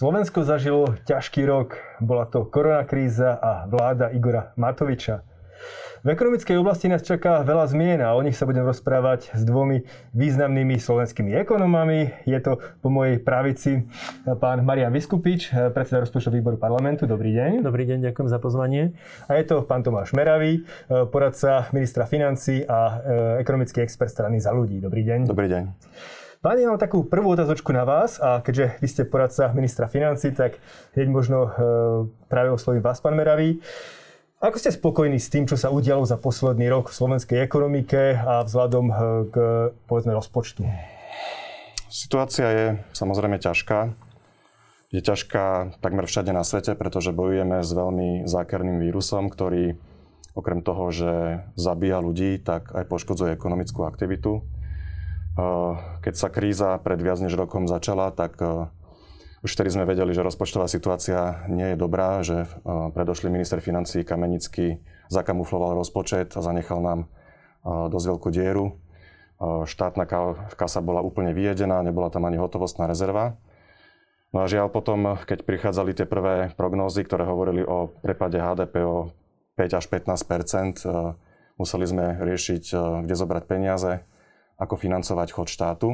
Slovensko zažilo ťažký rok. Bola to koronakríza a vláda Igora Matoviča. V ekonomickej oblasti nás čaká veľa zmien a o nich sa budem rozprávať s dvomi významnými slovenskými ekonomami. Je to po mojej pravici pán Marian Vyskupič, predseda rozpočtového výboru parlamentu. Dobrý deň. Dobrý deň, ďakujem za pozvanie. A je to pán Tomáš Meravý, poradca ministra financí a e, ekonomický expert strany za ľudí. Dobrý deň. Dobrý deň. Pani, mám takú prvú otázočku na vás a keďže vy ste poradca ministra financí, tak hneď možno e, práve oslovím vás, pán Meravý. Ako ste spokojní s tým, čo sa udialo za posledný rok v slovenskej ekonomike a vzhľadom e, k, povedzme, rozpočtu? Situácia je samozrejme ťažká. Je ťažká takmer všade na svete, pretože bojujeme s veľmi zákerným vírusom, ktorý okrem toho, že zabíja ľudí, tak aj poškodzuje ekonomickú aktivitu. Keď sa kríza pred viac než rokom začala, tak eh, už vtedy sme vedeli, že rozpočtová situácia nie je dobrá, že eh, predošlý minister financí Kamenický zakamufloval rozpočet a zanechal nám dosť veľkú dieru. Štátna kasa bola úplne vyjedená, nebola tam ani hotovostná rezerva. No a žiaľ potom, keď prichádzali tie prvé prognózy, ktoré hovorili o prepade HDP o 5 až 15% museli sme riešiť, kde zobrať peniaze ako financovať chod štátu.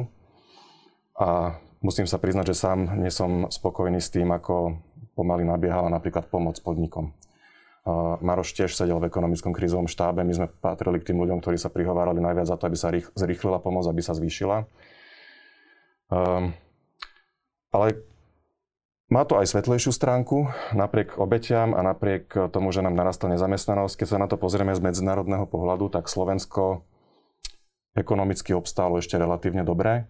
A musím sa priznať, že sám nie som spokojný s tým, ako pomaly nabiehala napríklad pomoc podnikom. Maroš tiež sedel v ekonomickom krízovom štábe. My sme patrili k tým ľuďom, ktorí sa prihovárali najviac za to, aby sa zrýchlila pomoc, aby sa zvýšila. Ale má to aj svetlejšiu stránku, napriek obetiam a napriek tomu, že nám narastla nezamestnanosť. Keď sa na to pozrieme z medzinárodného pohľadu, tak Slovensko ekonomicky obstálo ešte relatívne dobre.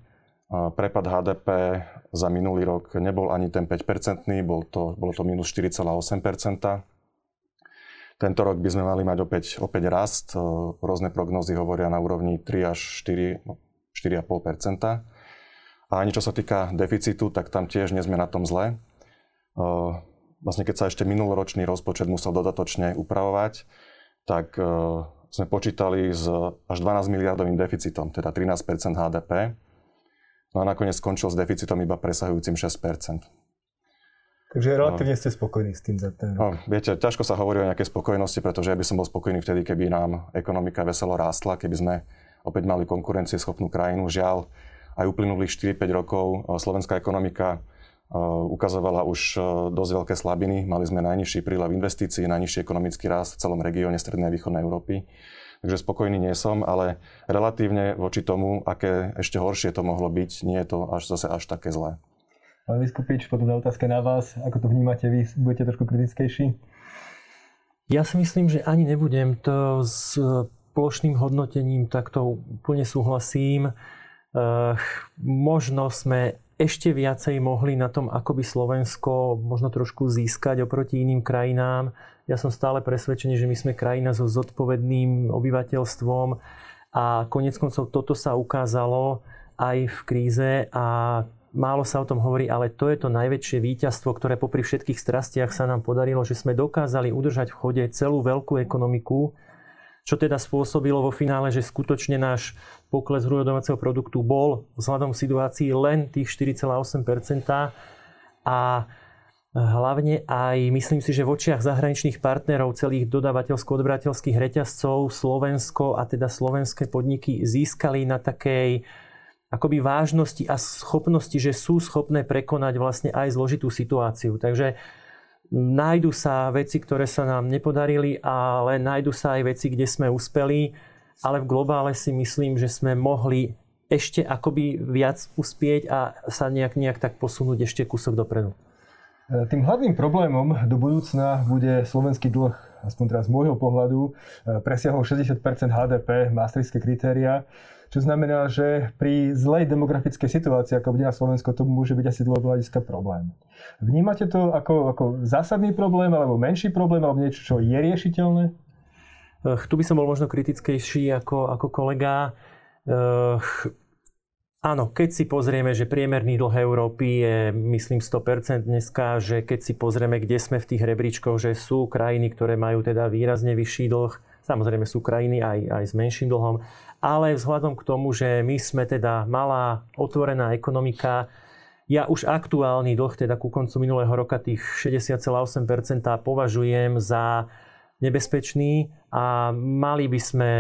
Prepad HDP za minulý rok nebol ani ten 5-percentný, bol to, bolo to minus 4,8% Tento rok by sme mali mať opäť, opäť rast. Rôzne prognózy hovoria na úrovni 3 až 4, 4,5% A ani čo sa týka deficitu, tak tam tiež nie sme na tom zle. Vlastne keď sa ešte minuloročný rozpočet musel dodatočne upravovať, tak sme počítali s až 12 miliardovým deficitom, teda 13% HDP. No a nakoniec skončil s deficitom iba presahujúcim 6% Takže relatívne no. ste spokojní s tým za ten rok. No, viete, ťažko sa hovorí o nejakej spokojnosti, pretože ja by som bol spokojný vtedy, keby nám ekonomika veselo rástla, keby sme opäť mali konkurencieschopnú krajinu. Žiaľ, aj uplynulých 4-5 rokov slovenská ekonomika ukazovala už dosť veľké slabiny. Mali sme najnižší prílev investícií, najnižší ekonomický rast v celom regióne Strednej a Východnej Európy. Takže spokojný nie som, ale relatívne voči tomu, aké ešte horšie to mohlo byť, nie je to až zase až také zlé. Pán Vyskupič, potom otázka na vás. Ako to vnímate vy? Budete trošku kritickejší? Ja si myslím, že ani nebudem. To s plošným hodnotením takto úplne súhlasím. Možno sme ešte viacej mohli na tom, ako by Slovensko možno trošku získať oproti iným krajinám. Ja som stále presvedčený, že my sme krajina so zodpovedným obyvateľstvom a konec koncov toto sa ukázalo aj v kríze a málo sa o tom hovorí, ale to je to najväčšie víťazstvo, ktoré popri všetkých strastiach sa nám podarilo, že sme dokázali udržať v chode celú veľkú ekonomiku, čo teda spôsobilo vo finále, že skutočne náš pokles hrubého produktu bol vzhľadom situácii len tých 4,8% a hlavne aj myslím si, že v očiach zahraničných partnerov celých dodavateľsko-odberateľských reťazcov Slovensko a teda slovenské podniky získali na takej akoby vážnosti a schopnosti, že sú schopné prekonať vlastne aj zložitú situáciu. Takže nájdu sa veci, ktoré sa nám nepodarili, ale nájdu sa aj veci, kde sme uspeli. Ale v globále si myslím, že sme mohli ešte akoby viac uspieť a sa nejak, nejak tak posunúť ešte kúsok dopredu. E, tým hlavným problémom do budúcna bude slovenský dlh, aspoň teraz z môjho pohľadu, e, presiahol 60% HDP, maastrichtské kritéria čo znamená, že pri zlej demografickej situácii, ako bude na Slovensku, to môže byť asi dlhodobého problém. Vnímate to ako, ako zásadný problém, alebo menší problém, alebo niečo, čo je riešiteľné? Tu by som bol možno kritickejší ako, ako kolega. Áno, keď si pozrieme, že priemerný dlh Európy je, myslím, 100% dneska, že keď si pozrieme, kde sme v tých rebríčkoch, že sú krajiny, ktoré majú teda výrazne vyšší dlh, samozrejme sú krajiny aj, aj s menším dlhom, ale vzhľadom k tomu, že my sme teda malá, otvorená ekonomika, Ja už aktuálny dlh, teda ku koncu minulého roka tých 60,8% považujem za nebezpečný a mali by sme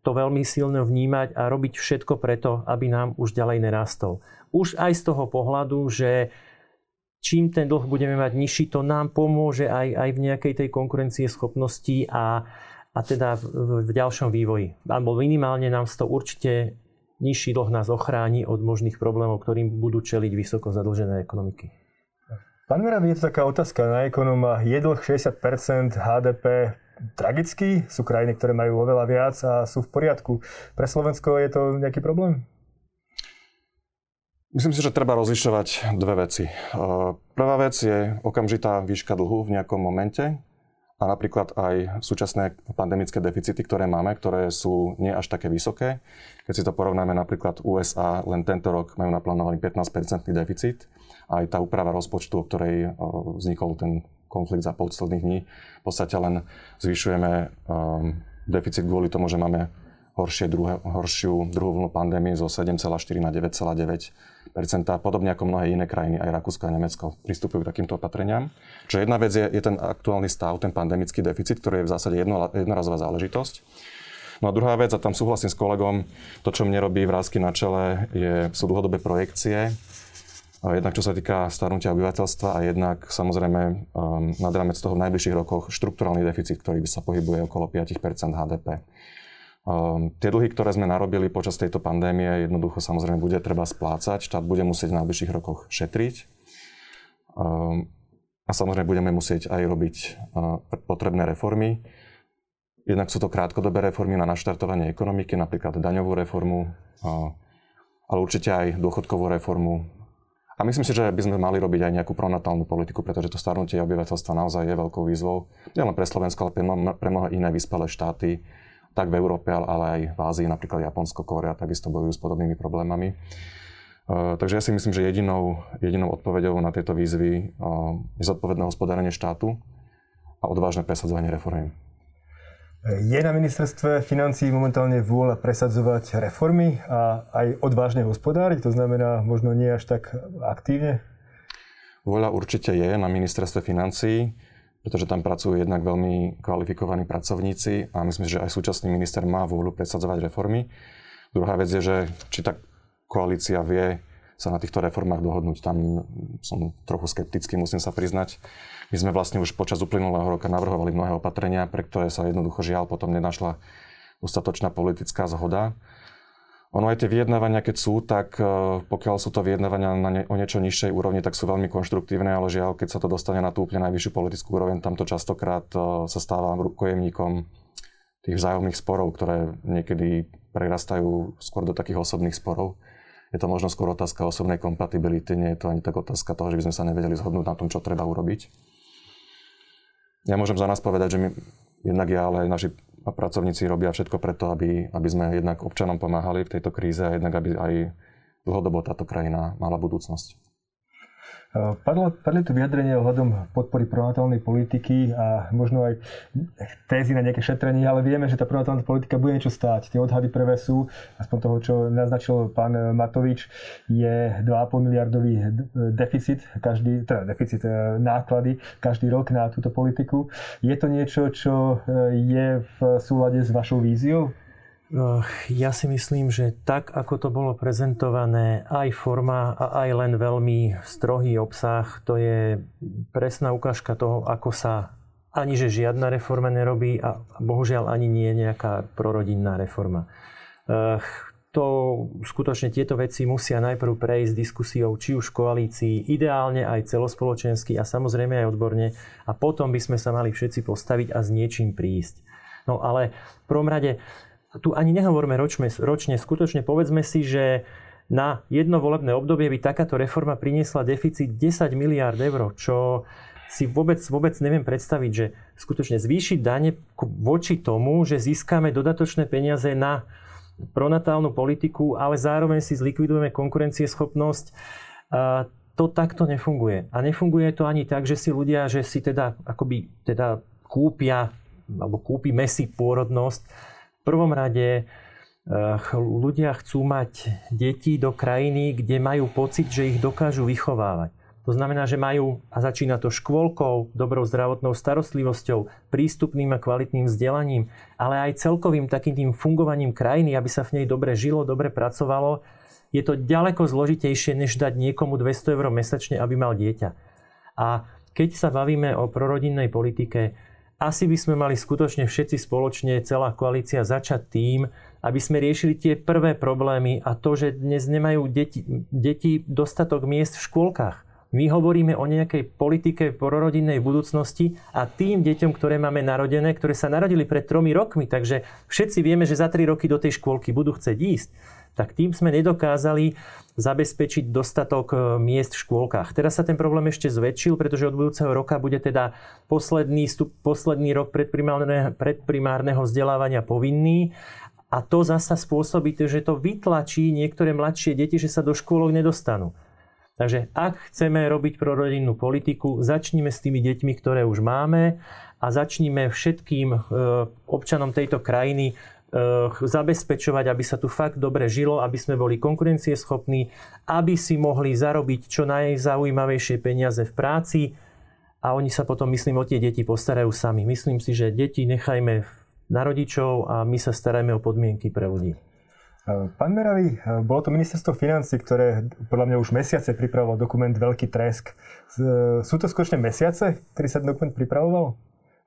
to veľmi silno vnímať a robiť všetko preto, aby nám už ďalej nerastol. Už aj z toho pohľadu, že čím ten dlh budeme mať nižší, to nám pomôže aj, aj v nejakej tej konkurencie schopnosti a, a teda v, v ďalšom vývoji. Alebo minimálne nám to určite nižší dlh nás ochráni od možných problémov, ktorým budú čeliť vysoko zadlžené ekonomiky. Pán Merab, je to taká otázka na ekonóma. Je dlh 60% HDP tragický? Sú krajiny, ktoré majú oveľa viac a sú v poriadku. Pre Slovensko je to nejaký problém? Myslím si, že treba rozlišovať dve veci. Prvá vec je okamžitá výška dlhu v nejakom momente a napríklad aj súčasné pandemické deficity, ktoré máme, ktoré sú nie až také vysoké. Keď si to porovnáme napríklad USA, len tento rok majú naplánovaný 15-percentný deficit. Aj tá úprava rozpočtu, o ktorej vznikol ten konflikt za posledných dní, v podstate len zvyšujeme deficit kvôli tomu, že máme horšie druhé, horšiu druhú vlnu pandémie zo 7,4 na 9,9% podobne ako mnohé iné krajiny, aj Rakúsko a Nemecko, pristupujú k takýmto opatreniam. Čo jedna vec je, je ten aktuálny stav, ten pandemický deficit, ktorý je v zásade jedno, jednorazová záležitosť. No a druhá vec, a tam súhlasím s kolegom, to, čo mne robí vrázky na čele, je, sú dlhodobé projekcie. Jednak čo sa týka starnutia obyvateľstva a jednak samozrejme um, nad rámec toho v najbližších rokoch štruktúrálny deficit, ktorý by sa pohybuje okolo 5% HDP. Um, tie dlhy, ktoré sme narobili počas tejto pandémie, jednoducho samozrejme bude treba splácať. Štát bude musieť v najbližších rokoch šetriť. Um, a samozrejme budeme musieť aj robiť uh, potrebné reformy. Jednak sú to krátkodobé reformy na naštartovanie ekonomiky, napríklad daňovú reformu, uh, ale určite aj dôchodkovú reformu. A myslím si, že by sme mali robiť aj nejakú pronatálnu politiku, pretože to starnutie obyvateľstva naozaj je veľkou výzvou. Nielen pre Slovensko, ale pre mnohé iné vyspelé štáty tak v Európe, ale aj v Ázii, napríklad Japonsko, Kórea, takisto bojujú s podobnými problémami. Uh, takže ja si myslím, že jedinou, jedinou odpoveďou na tieto výzvy uh, je zodpovedné hospodárenie štátu a odvážne presadzovanie reformy. Je na ministerstve financí momentálne vôľa presadzovať reformy a aj odvážne hospodáriť? To znamená možno nie až tak aktívne? Vôľa určite je na ministerstve financí pretože tam pracujú jednak veľmi kvalifikovaní pracovníci a myslím, že aj súčasný minister má vôľu presadzovať reformy. Druhá vec je, že či tá koalícia vie sa na týchto reformách dohodnúť. Tam som trochu skeptický, musím sa priznať. My sme vlastne už počas uplynulého roka navrhovali mnohé opatrenia, pre ktoré sa jednoducho žiaľ potom nenašla dostatočná politická zhoda. Ono aj tie vyjednávania, keď sú, tak e, pokiaľ sú to vyjednávania na ne, o niečo nižšej úrovni, tak sú veľmi konštruktívne, ale žiaľ, keď sa to dostane na tú úplne najvyššiu politickú úroveň, tam to častokrát e, sa stáva rukojemníkom tých vzájomných sporov, ktoré niekedy prerastajú skôr do takých osobných sporov. Je to možno skôr otázka osobnej kompatibility, nie je to ani tak otázka toho, že by sme sa nevedeli zhodnúť na tom, čo treba urobiť. Ja môžem za nás povedať, že my, jednak ja, ale aj naši a pracovníci robia všetko preto, aby, aby sme jednak občanom pomáhali v tejto kríze a jednak aby aj dlhodobo táto krajina mala budúcnosť. Padlo, padli tu vyjadrenie ohľadom podpory pronatálnej politiky a možno aj tézy na nejaké šetrenie, ale vieme, že tá pronatálna politika bude niečo stáť. Tie odhady prvé sú, aspoň toho, čo naznačil pán Matovič, je 2,5 miliardový deficit, každý, teda deficit e, náklady každý rok na túto politiku. Je to niečo, čo e, je v súlade s vašou víziou? Ja si myslím, že tak, ako to bolo prezentované, aj forma a aj len veľmi strohý obsah, to je presná ukážka toho, ako sa ani že žiadna reforma nerobí a bohužiaľ ani nie nejaká prorodinná reforma. To skutočne tieto veci musia najprv prejsť diskusiou či už v koalícii, ideálne aj celospoločensky a samozrejme aj odborne a potom by sme sa mali všetci postaviť a s niečím prísť. No ale v prvom rade tu ani nehovorme ročne, ročne, skutočne povedzme si, že na jedno volebné obdobie by takáto reforma priniesla deficit 10 miliard eur, čo si vôbec, vôbec neviem predstaviť, že skutočne zvýšiť dane voči tomu, že získame dodatočné peniaze na pronatálnu politiku, ale zároveň si zlikvidujeme konkurencieschopnosť. To takto nefunguje. A nefunguje to ani tak, že si ľudia, že si teda akoby teda kúpia alebo kúpime si pôrodnosť prvom rade ľudia chcú mať deti do krajiny, kde majú pocit, že ich dokážu vychovávať. To znamená, že majú, a začína to škôlkou, dobrou zdravotnou starostlivosťou, prístupným a kvalitným vzdelaním, ale aj celkovým takým tým fungovaním krajiny, aby sa v nej dobre žilo, dobre pracovalo, je to ďaleko zložitejšie, než dať niekomu 200 eur mesačne, aby mal dieťa. A keď sa bavíme o prorodinnej politike, asi by sme mali skutočne všetci spoločne, celá koalícia, začať tým, aby sme riešili tie prvé problémy a to, že dnes nemajú deti, deti dostatok miest v škôlkach. My hovoríme o nejakej politike pororodinnej budúcnosti a tým deťom, ktoré máme narodené, ktoré sa narodili pred tromi rokmi, takže všetci vieme, že za tri roky do tej škôlky budú chcieť ísť, tak tým sme nedokázali zabezpečiť dostatok e, miest v škôlkach. Teraz sa ten problém ešte zväčšil, pretože od budúceho roka bude teda posledný, stup, posledný rok predprimárneho, predprimárneho vzdelávania povinný a to zasa spôsobí, že to vytlačí niektoré mladšie deti, že sa do škôlok nedostanú. Takže ak chceme robiť prorodinnú politiku, začníme s tými deťmi, ktoré už máme a začníme všetkým e, občanom tejto krajiny zabezpečovať, aby sa tu fakt dobre žilo, aby sme boli konkurencieschopní, aby si mohli zarobiť čo najzaujímavejšie peniaze v práci a oni sa potom, myslím, o tie deti postarajú sami. Myslím si, že deti nechajme na rodičov a my sa starajme o podmienky pre ľudí. Pán Meravý, bolo to ministerstvo financí, ktoré podľa mňa už mesiace pripravovalo dokument Veľký tresk. Sú to skutočne mesiace, ktorý sa dokument pripravoval?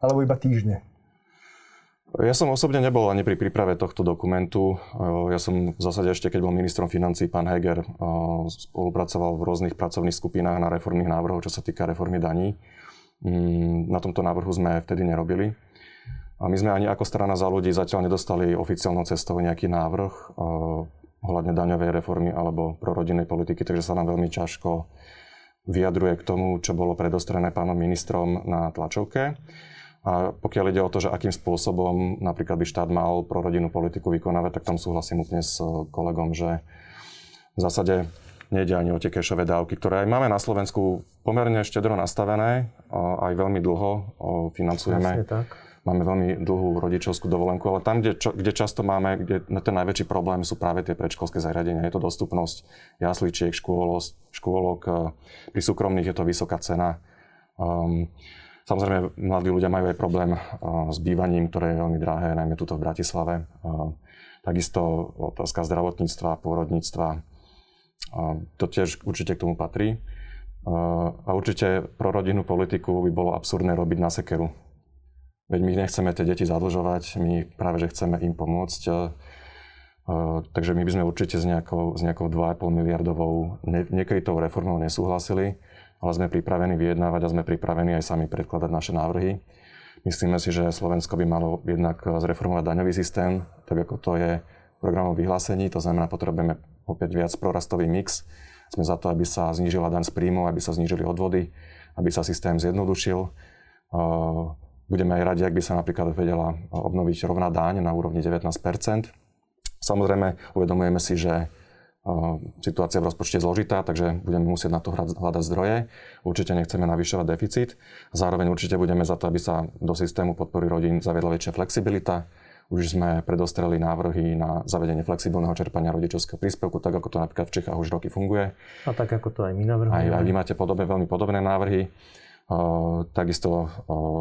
Alebo iba týždne? Ja som osobne nebol ani pri príprave tohto dokumentu. Ja som v zásade ešte, keď bol ministrom financí, pán Heger spolupracoval v rôznych pracovných skupinách na reformných návrhoch, čo sa týka reformy daní. Mm, na tomto návrhu sme vtedy nerobili. A my sme ani ako strana za ľudí zatiaľ nedostali oficiálnou cestou nejaký návrh eh, ohľadne daňovej reformy alebo prorodinnej politiky, takže sa nám veľmi ťažko vyjadruje k tomu, čo bolo predostrené pánom ministrom na tlačovke. A pokiaľ ide o to, že akým spôsobom napríklad by štát mal prorodinnú politiku vykonávať, tak tam súhlasím úplne s kolegom, že v zásade nejde ani o tie kešové dávky, ktoré aj máme na Slovensku pomerne štedro nastavené, aj veľmi dlho financujeme. tak máme veľmi dlhú rodičovskú dovolenku, ale tam, kde, čo, kde často máme, kde ten najväčší problém sú práve tie predškolské zariadenia. Je to dostupnosť jasličiek, škôlok, škôlok, eh, pri súkromných je to vysoká cena. Um, samozrejme, mladí ľudia majú aj problém uh, s bývaním, ktoré je veľmi drahé, najmä tuto v Bratislave. Uh, takisto otázka zdravotníctva, pôrodníctva. Uh, to tiež určite k tomu patrí. A určite pro rodinnú politiku by bolo absurdné robiť na sekeru. Veď my nechceme tie deti zadlžovať, my práve že chceme im pomôcť. Takže my by sme určite s nejakou, s nejakou 2,5 miliardovou nekrytou reformou nesúhlasili, ale sme pripravení vyjednávať a sme pripravení aj sami predkladať naše návrhy. Myslíme si, že Slovensko by malo jednak zreformovať daňový systém, tak ako to je v programom vyhlásení, to znamená, potrebujeme opäť viac prorastový mix. Sme za to, aby sa znížila daň z príjmov, aby sa znížili odvody, aby sa systém zjednodušil Budeme aj radi, ak by sa napríklad vedela obnoviť rovná dáň na úrovni 19% Samozrejme, uvedomujeme si, že situácia v rozpočte je zložitá, takže budeme musieť na to hľadať zdroje. Určite nechceme navyšovať deficit. Zároveň určite budeme za to, aby sa do systému podpory rodín zaviedla väčšia flexibilita. Už sme predostreli návrhy na zavedenie flexibilného čerpania rodičovského príspevku, tak ako to napríklad v Čechách už roky funguje. A tak ako to aj my navrhujeme. Aj, aj vy máte podobné, veľmi podobné návrhy. Takisto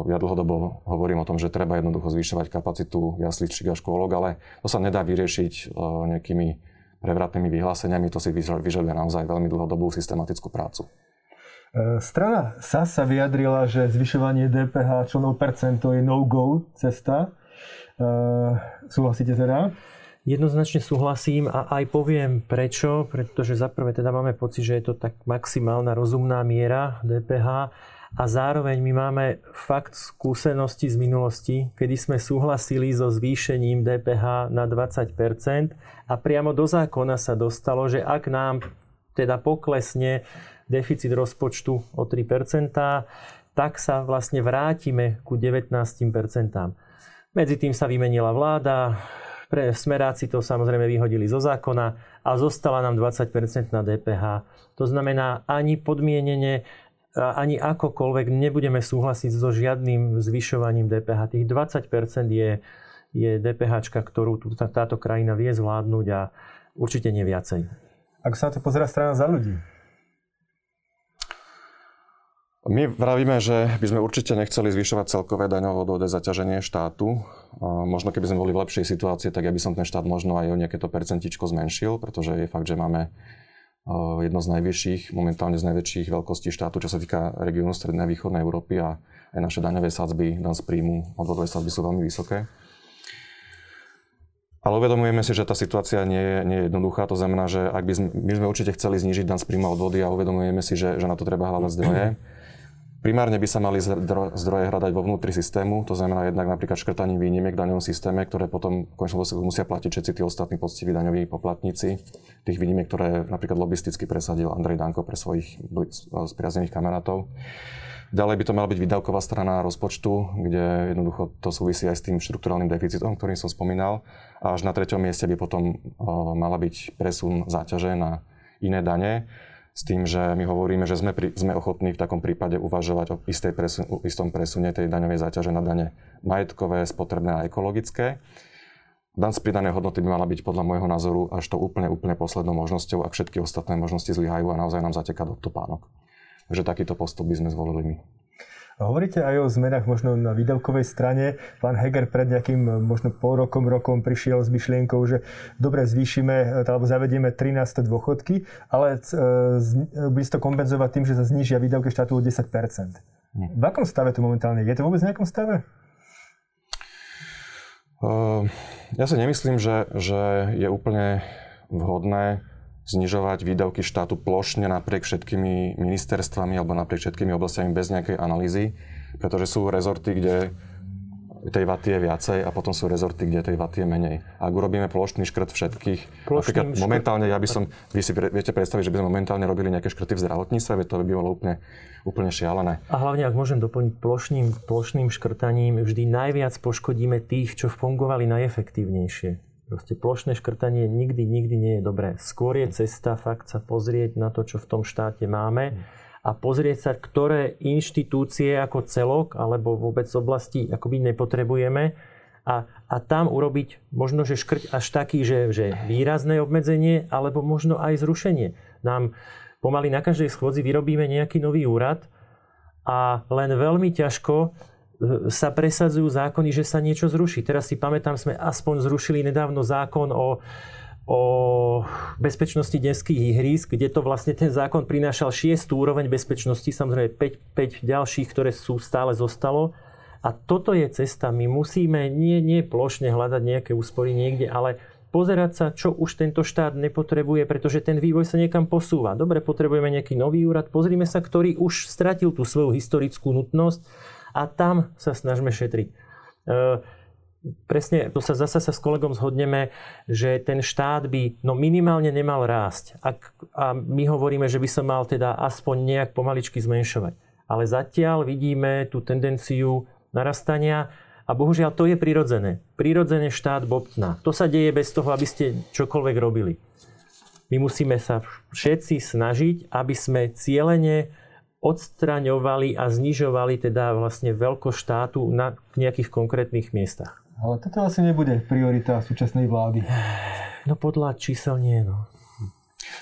ja dlhodobo hovorím o tom, že treba jednoducho zvyšovať kapacitu jasličiek a škôlok, ale to sa nedá vyriešiť nejakými prevratnými vyhláseniami, to si vyžaduje naozaj veľmi dlhodobú systematickú prácu. E, strana SAS sa vyjadrila, že zvyšovanie DPH čo 0% je no-go cesta. E, súhlasíte teda? Jednoznačne súhlasím a aj poviem prečo, pretože zaprvé teda máme pocit, že je to tak maximálna rozumná miera DPH a zároveň my máme fakt skúsenosti z minulosti, kedy sme súhlasili so zvýšením DPH na 20% a priamo do zákona sa dostalo, že ak nám teda poklesne deficit rozpočtu o 3% tak sa vlastne vrátime ku 19 Medzi tým sa vymenila vláda, pre smeráci to samozrejme vyhodili zo zákona a zostala nám 20% na DPH. To znamená, ani podmienenie ani akokoľvek nebudeme súhlasiť so žiadnym zvyšovaním DPH. Tých 20% je, je DPH, ktorú táto krajina vie zvládnuť a určite nie viacej. Ako sa na to pozera strana za ľudí? My vravíme, že by sme určite nechceli zvyšovať celkové daňové odvode zaťaženie štátu. Možno keby sme boli v lepšej situácii, tak ja by som ten štát možno aj o nejaké to percentičko zmenšil, pretože je fakt, že máme jedno z najvyšších, momentálne z najväčších veľkostí štátu, čo sa týka regiónu Strednej a Východnej Európy a aj naše daňové sadzby, dan z príjmu, odvodové sadzby sú veľmi vysoké. Ale uvedomujeme si, že tá situácia nie je, nie je jednoduchá. To znamená, že ak by sme, my sme určite chceli znižiť dan z príjmu odvody a uvedomujeme si, že, že na to treba hľadať zdroje. Primárne by sa mali zdroje hľadať vo vnútri systému, to znamená jednak napríklad škrtaním výnimiek v daňovom systéme, ktoré potom v končnom dôsledku musia platiť všetci tí ostatní poctiví daňoví poplatníci. Tých výnimiek, ktoré napríklad lobisticky presadil Andrej Danko pre svojich spriaznených kamarátov. Ďalej by to mala byť výdavková strana rozpočtu, kde jednoducho to súvisí aj s tým štruktúrálnym deficitom, ktorý som spomínal. A až na treťom mieste by potom mala byť presun záťaže na iné dane s tým, že my hovoríme, že sme, pri, sme ochotní v takom prípade uvažovať o istej presun, istom presune tej daňovej záťaže na dane majetkové, spotrebné a ekologické. Dan z pridanej hodnoty by mala byť podľa môjho názoru až to úplne, úplne poslednou možnosťou, ak všetky ostatné možnosti zlyhajú a naozaj nám zateká do topánok. Takže takýto postup by sme zvolili my. Hovoríte aj o zmenách možno na výdavkovej strane. Pán Heger pred nejakým možno pol rokom, rokom prišiel s myšlienkou, že dobre zvýšime alebo zavedieme 13. dôchodky, ale e, bude to kompenzovať tým, že sa znižia výdavky štátu o 10 hm. V akom stave to momentálne? Je to vôbec v nejakom stave? Uh, ja si nemyslím, že, že je úplne vhodné znižovať výdavky štátu plošne napriek všetkými ministerstvami alebo napriek všetkými oblastiami bez nejakej analýzy, pretože sú rezorty, kde tej vaty je viacej a potom sú rezorty, kde tej vaty je menej. Ak urobíme plošný škrt všetkých, plošný napríklad škrt... momentálne, ja by som, vy si viete predstaviť, že by sme momentálne robili nejaké škrty v zdravotníctve, to by bolo úplne, úplne šialené. A hlavne, ak môžem doplniť plošným, plošným škrtaním, vždy najviac poškodíme tých, čo fungovali najefektívnejšie. Proste plošné škrtanie nikdy, nikdy nie je dobré. Skôr je cesta fakt sa pozrieť na to, čo v tom štáte máme a pozrieť sa, ktoré inštitúcie ako celok alebo vôbec oblasti akoby nepotrebujeme a, a tam urobiť možno, že škrt až taký, že, že výrazné obmedzenie alebo možno aj zrušenie. Nám pomaly na každej schôdzi vyrobíme nejaký nový úrad a len veľmi ťažko sa presadzujú zákony, že sa niečo zruší. Teraz si pamätám, sme aspoň zrušili nedávno zákon o, o bezpečnosti detských ihrísk, kde to vlastne ten zákon prinášal 6. úroveň bezpečnosti, samozrejme 5, 5 ďalších, ktoré sú stále zostalo. A toto je cesta. My musíme nie, nie plošne hľadať nejaké úspory niekde, ale pozerať sa, čo už tento štát nepotrebuje, pretože ten vývoj sa niekam posúva. Dobre, potrebujeme nejaký nový úrad, pozrime sa, ktorý už stratil tú svoju historickú nutnosť a tam sa snažme šetriť. E, presne, to sa zase sa s kolegom zhodneme, že ten štát by no minimálne nemal rásť. Ak, a my hovoríme, že by sa mal teda aspoň nejak pomaličky zmenšovať. Ale zatiaľ vidíme tú tendenciu narastania a bohužiaľ to je prirodzené. Prirodzené štát bobtná. To sa deje bez toho, aby ste čokoľvek robili. My musíme sa všetci snažiť, aby sme cieľene odstraňovali a znižovali teda vlastne veľkosť štátu na nejakých konkrétnych miestach. Ale toto asi nebude priorita súčasnej vlády. No podľa čísel nie, no.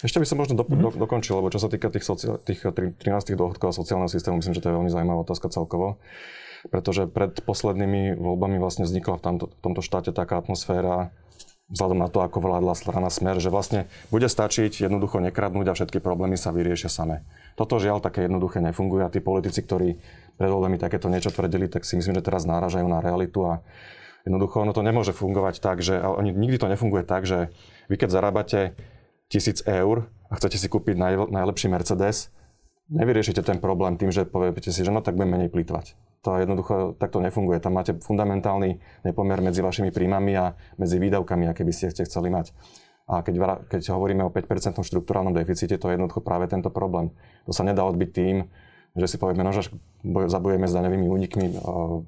Ešte by som možno do, do, dokončil, lebo čo sa týka tých, soci, tých 13 dohodkov a sociálneho systému, myslím, že to je veľmi zaujímavá otázka celkovo. Pretože pred poslednými voľbami vlastne vznikla v, tamto, v tomto štáte taká atmosféra, vzhľadom na to, ako vládla strana Smer, že vlastne bude stačiť jednoducho nekradnúť a všetky problémy sa vyriešia same. Toto žiaľ také jednoduché nefunguje a tí politici, ktorí pred voľbami takéto niečo tvrdili, tak si myslím, že teraz náražajú na realitu a jednoducho ono to nemôže fungovať tak, že ani nikdy to nefunguje tak, že vy keď zarábate tisíc eur a chcete si kúpiť naj, najlepší Mercedes, nevyriešite ten problém tým, že poviete si, že no tak budem menej plýtvať. To jednoducho takto nefunguje. Tam máte fundamentálny nepomer medzi vašimi príjmami a medzi výdavkami, aké by ste chceli mať. A keď, keď hovoríme o 5% štruktúrálnom deficite, to je jednoducho práve tento problém. To sa nedá odbiť tým, že si povieme, no, že zabojujeme s daňovými únikmi,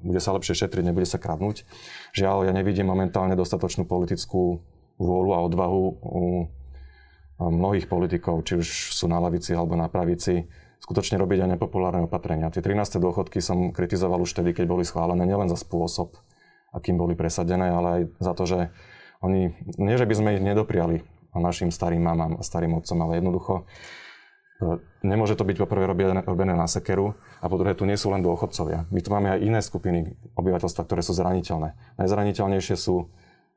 bude sa lepšie šetriť, nebude sa kradnúť. Žiaľ, ja nevidím momentálne dostatočnú politickú vôľu a odvahu u mnohých politikov, či už sú na lavici alebo na pravici, skutočne robiť aj nepopulárne opatrenia. Tie 13. dôchodky som kritizoval už vtedy, keď boli schválené nielen za spôsob, akým boli presadené, ale aj za to, že oni, nie že by sme ich nedopriali našim starým mamám a starým otcom, ale jednoducho e, nemôže to byť poprvé robené, na sekeru a po druhé tu nie sú len dôchodcovia. My tu máme aj iné skupiny obyvateľstva, ktoré sú zraniteľné. Najzraniteľnejšie sú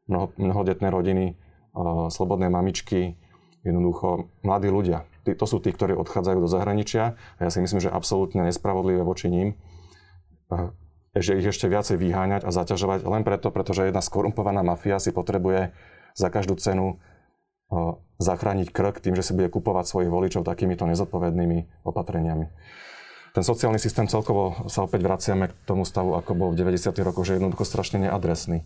mnoho, mnohodetné rodiny, uh, slobodné mamičky, jednoducho mladí ľudia. To sú tí, ktorí odchádzajú do zahraničia a ja si myslím, že absolútne nespravodlivé voči ním že ich ešte viacej vyháňať a zaťažovať len preto, pretože jedna skorumpovaná mafia si potrebuje za každú cenu zachrániť krk tým, že si bude kupovať svojich voličov takýmito nezodpovednými opatreniami. Ten sociálny systém celkovo sa opäť vraciame k tomu stavu, ako bol v 90. rokoch, že je jednoducho strašne neadresný.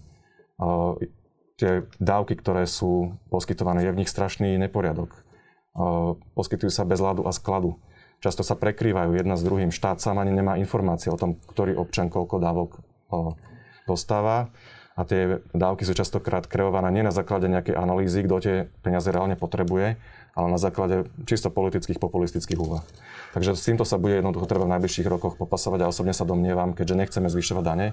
Tie dávky, ktoré sú poskytované, je v nich strašný neporiadok. Poskytujú sa bez ľadu a skladu. Často sa prekrývajú jedna s druhým. Štát sám ani nemá informácie o tom, ktorý občan koľko dávok dostáva a tie dávky sú častokrát kreované nie na základe nejakej analýzy, kto tie peniaze reálne potrebuje, ale na základe čisto politických, populistických úvah. Takže s týmto sa bude jednoducho treba v najbližších rokoch popasovať a osobne sa domnievam, keďže nechceme zvyšovať dane,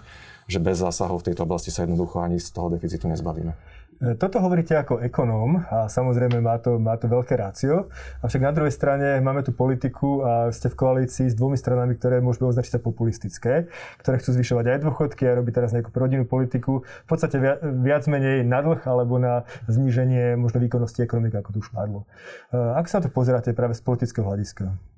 že bez zásahov v tejto oblasti sa jednoducho ani z toho deficitu nezbavíme. E, toto hovoríte ako ekonóm a samozrejme má to, má to veľké rácio. Avšak na druhej strane máme tu politiku a ste v koalícii s dvomi stranami, ktoré môžeme označiť za populistické, ktoré chcú zvyšovať aj dôchodky a robiť teraz nejakú rodinnú politiku. V podstate viac, viac menej na dlh alebo na zníženie možno výkonnosti ekonomiky, ako tu už padlo. E, ak sa na to pozeráte práve z politického hľadiska?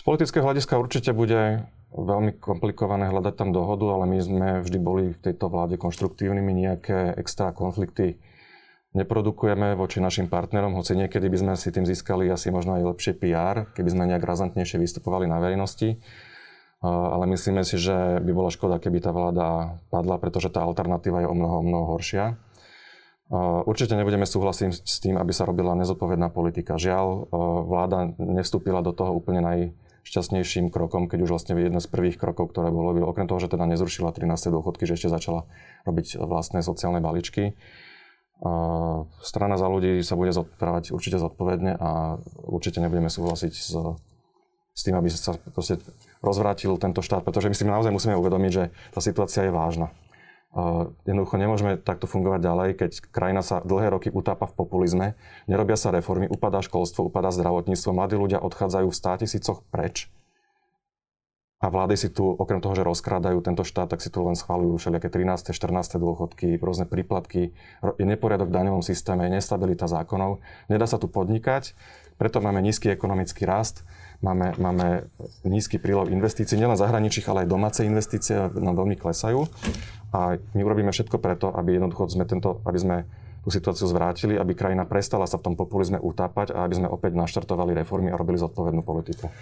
Z politického hľadiska určite bude veľmi komplikované hľadať tam dohodu, ale my sme vždy boli v tejto vláde konštruktívnymi, nejaké extra konflikty neprodukujeme voči našim partnerom, hoci niekedy by sme si tým získali asi možno aj lepšie PR, keby sme nejak razantnejšie vystupovali na verejnosti. Ale myslíme si, že by bola škoda, keby tá vláda padla, pretože tá alternatíva je o mnoho, o mnoho horšia. Určite nebudeme súhlasiť s tým, aby sa robila nezodpovedná politika. Žiaľ, vláda nevstúpila do toho úplne naj, šťastnejším krokom, keď už vlastne jedno z prvých krokov, ktoré bolo, okrem toho, že teda nezrušila 13. dôchodky, že ešte začala robiť vlastné sociálne balíčky. Strana za ľudí sa bude správať určite zodpovedne a určite nebudeme súhlasiť s, s tým, aby sa proste rozvrátil tento štát, pretože my si naozaj musíme uvedomiť, že tá situácia je vážna. Jednoducho nemôžeme takto fungovať ďalej, keď krajina sa dlhé roky utápa v populizme, nerobia sa reformy, upadá školstvo, upadá zdravotníctvo, mladí ľudia odchádzajú v státisícoch preč. A vlády si tu, okrem toho, že rozkrádajú tento štát, tak si tu len schválujú všelijaké 13. 14. dôchodky, rôzne príplatky, je neporiadok v daňovom systéme, nestabilita zákonov, nedá sa tu podnikať, preto máme nízky ekonomický rast, máme, máme nízky prílov investícií, nielen zahraničných, ale aj domáce investície nám veľmi klesajú. A my urobíme všetko preto, aby jednoducho sme, tento, aby sme tú situáciu zvrátili, aby krajina prestala sa v tom populizme utápať a aby sme opäť naštartovali reformy a robili zodpovednú politiku.